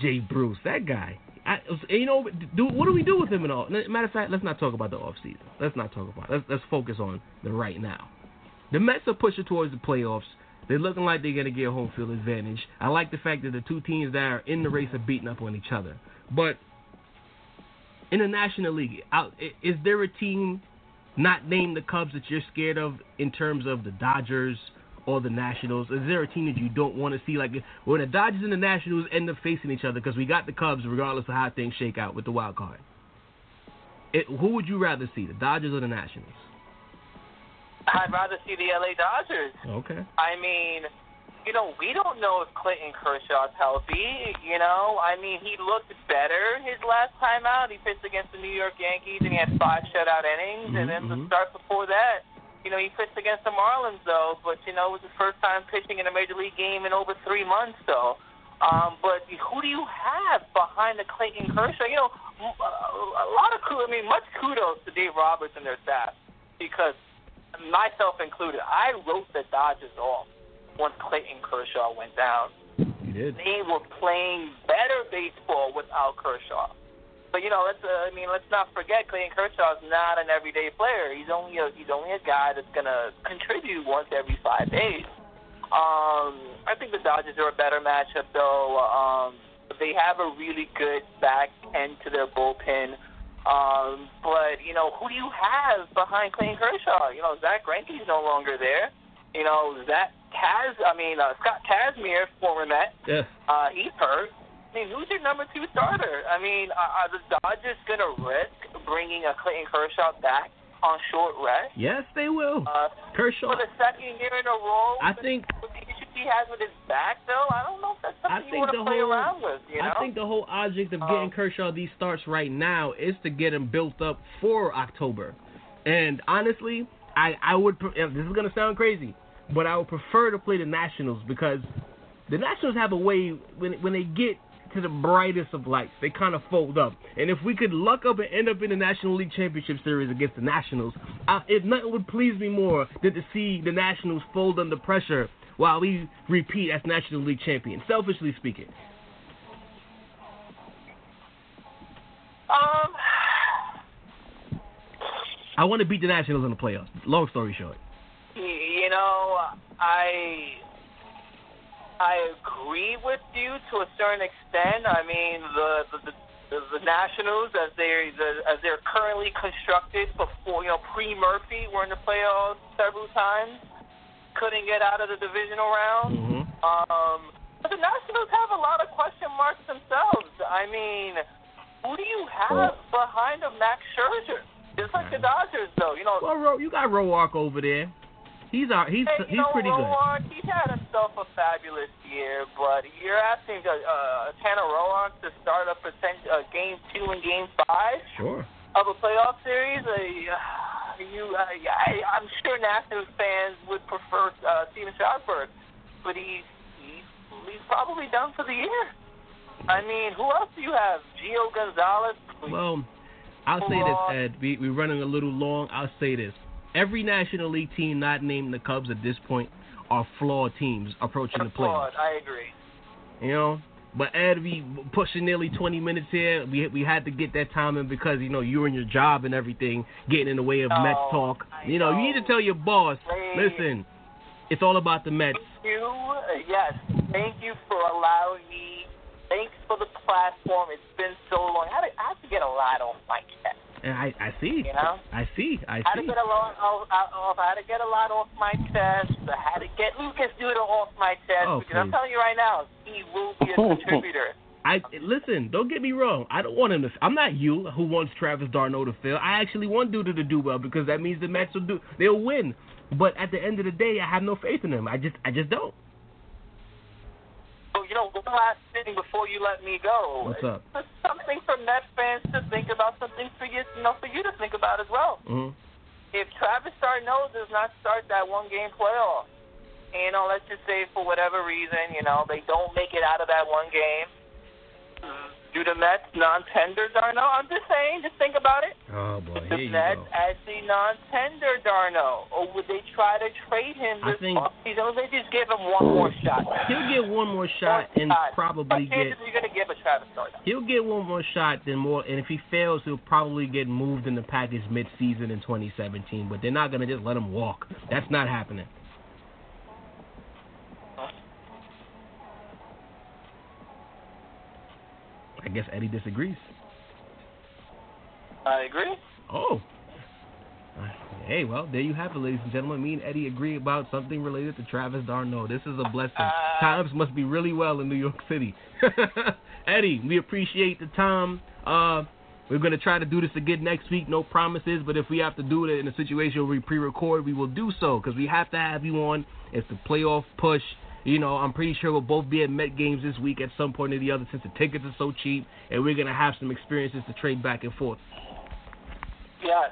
Jay Bruce, that guy. I, you know, do what do we do with him and all? Matter of fact, let's not talk about the off season. Let's not talk about. It. Let's let's focus on the right now. The Mets are pushing towards the playoffs. They're looking like they're gonna get a home field advantage. I like the fact that the two teams that are in the race are beating up on each other. But in the National League, out, is there a team not named the Cubs that you're scared of in terms of the Dodgers or the Nationals? Is there a team that you don't want to see? Like when the Dodgers and the Nationals end up facing each other, because we got the Cubs, regardless of how things shake out with the wild card. It, who would you rather see, the Dodgers or the Nationals? I'd rather see the LA Dodgers. Okay. I mean, you know, we don't know if Clayton Kershaw's healthy. You know, I mean, he looked better his last time out. He pitched against the New York Yankees and he had five shutout innings. And then the Mhm. start before that, you know, he pitched against the Marlins though. But you know, it was his first time pitching in a major league game in over three months though. Um, but who do you have behind the Clayton Kershaw? You know, m- a lot of kudos. I mean, much kudos to Dave Roberts and their staff because myself included, I wrote the Dodgers off once Clayton Kershaw went down. You did. They were playing better baseball without Kershaw. But you know, let's uh, I mean, let's not forget Clayton Kershaw is not an everyday player. He's only a he's only a guy that's gonna contribute once every five days. Um, I think the Dodgers are a better matchup though. Um, they have a really good back end to their bullpen. Um, but you know, who do you have behind Clayton Kershaw? You know, Zack Greinke's no longer there. You know, Zach Kaz, I mean, uh, Scott Kazmir, former Met, Yeah. uh, he's hurt. I mean, who's your number two starter? I mean, are, are the Dodgers going to risk bringing a Clayton Kershaw back on short rest Yes, they will. uh, Kershaw. for the second year in a row? I think With the he has with his back, though, I don't know if that's I something you want to play whole- around with. You know? I think the whole object of getting Um, Kershaw these starts right now is to get him built up for October. And honestly, I I would this is gonna sound crazy, but I would prefer to play the Nationals because the Nationals have a way when when they get to the brightest of lights, they kind of fold up. And if we could luck up and end up in the National League Championship Series against the Nationals, I, if nothing would please me more than to see the Nationals fold under pressure while we repeat as National League champions. Selfishly speaking. um, I want to beat the Nationals in the playoffs. Long story short. You know, I I agree with you to a certain extent. I mean, the the, the, the Nationals, as they the, as they're currently constructed before you know pre Murphy, were in the playoffs several times, couldn't get out of the divisional round. Mm-hmm. Um, but the Nationals have a lot of question marks themselves. I mean, who do you have behind of Max Scherzer? Just like the Dodgers, though. You know, Well, you got Roark over there. He's out. He's you he's pretty good. Roark, he's had himself a fabulous year, but you're asking uh, uh, Tanner Roark to start a uh, game two and game five Sure. of a playoff series. Uh, you, uh, I, I'm sure Nationals fans would prefer uh, Stephen Strasburg, but he's, he's he's probably done for the year. I mean, who else do you have? Gio Gonzalez. Well, I'll say this, Ed. We we're running a little long. I'll say this. Every National League team not named the Cubs at this point are flawed teams approaching the playoffs. Flawed, I agree. You know. But Ed, we pushing nearly 20 minutes here. We we had to get that time in because you know you and your job and everything getting in the way of No, Mets talk. I You know, you need to tell your boss, Please. listen, it's all about the Mets. Thank you. Uh, yes, thank you for allowing me. Thanks for the platform. It's been so long. I I had to get a lot off my chest. And I I see, You know, I see, I I had to get a lot. Off, off, I had to get a lot off my chest. I had to get Lucas Duda off my chest Oh, because I'm telling you right now, he will be a contributor. I listen. Don't get me wrong. I don't want him to. I'm not you who wants Travis d'Arnaud to fail. I actually want Duda to do well because that means the match will do. They'll win. But at the end of the day, I have no faith in him. I just, I just don't. You know, one last thing before you let me go. What's up? It's something for Mets fans to think about. Something for you, you know, for you to think about as well. hmm if Travis d'Arnaud does not start that one game playoff, and, you know, let's just say for whatever reason, you know, they don't make it out of that one game, do the Mets non-tender d'Arnaud? I'm just saying, just think about it. Oh boy, The here you Mets go. actually non-tender d'Arnaud, or would they try to trade him I this think- offseason? Or they just give him one more shot? He'll get one more shot One and shot. probably What get. you going to give a Travis d'Arnaud? He'll get one more shot than more, and if he fails, he'll probably get moved in the package mid-season in 2017. But they're not gonna just let him walk. That's not happening. I guess Eddie disagrees. I agree. Oh. Uh, Hey, well, there you have it, ladies and gentlemen. Me and Eddie agree about something related to Travis d'Arnaud. This is a blessing. Uh, Times must be really well in New York City. Eddie, we appreciate the time. Uh, we're gonna try to do this again next week. No promises, but if we have to do it in a situation where we pre-record, we will do so because we have to have you on. It's the playoff push. You know, I'm pretty sure we'll both be at Met games this week at some point or the other since the tickets are so cheap, and we're gonna have some experiences to trade back and forth. Yes.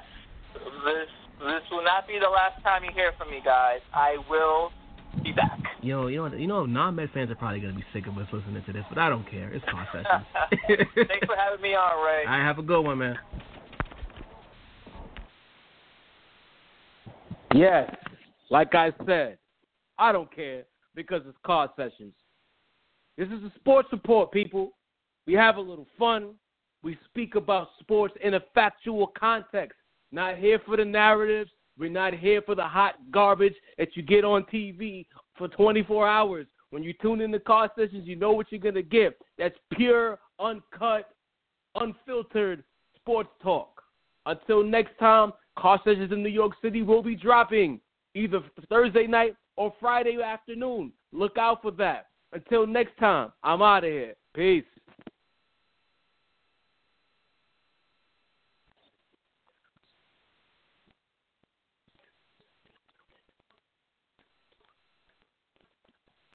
This this will not be the last time you hear from me, guys. I will be back. You know, you know, you know, non-Met fans are probably gonna be sick of us listening to this, but I don't care. It's processes. Thanks for having me on, Ray. I have a good one, man. Yes, like I said, I don't care because it's car sessions. This is a sports report, people. We have a little fun. We speak about sports in a factual context. Not here for the narratives. We're not here for the hot garbage that you get on TV for 24 hours. When you tune in to car sessions, you know what you're going to get. That's pure, uncut, unfiltered sports talk. Until next time, car sessions in New York City will be dropping either Thursday night or Friday afternoon. Look out for that. Until next time, I'm out of here. Peace.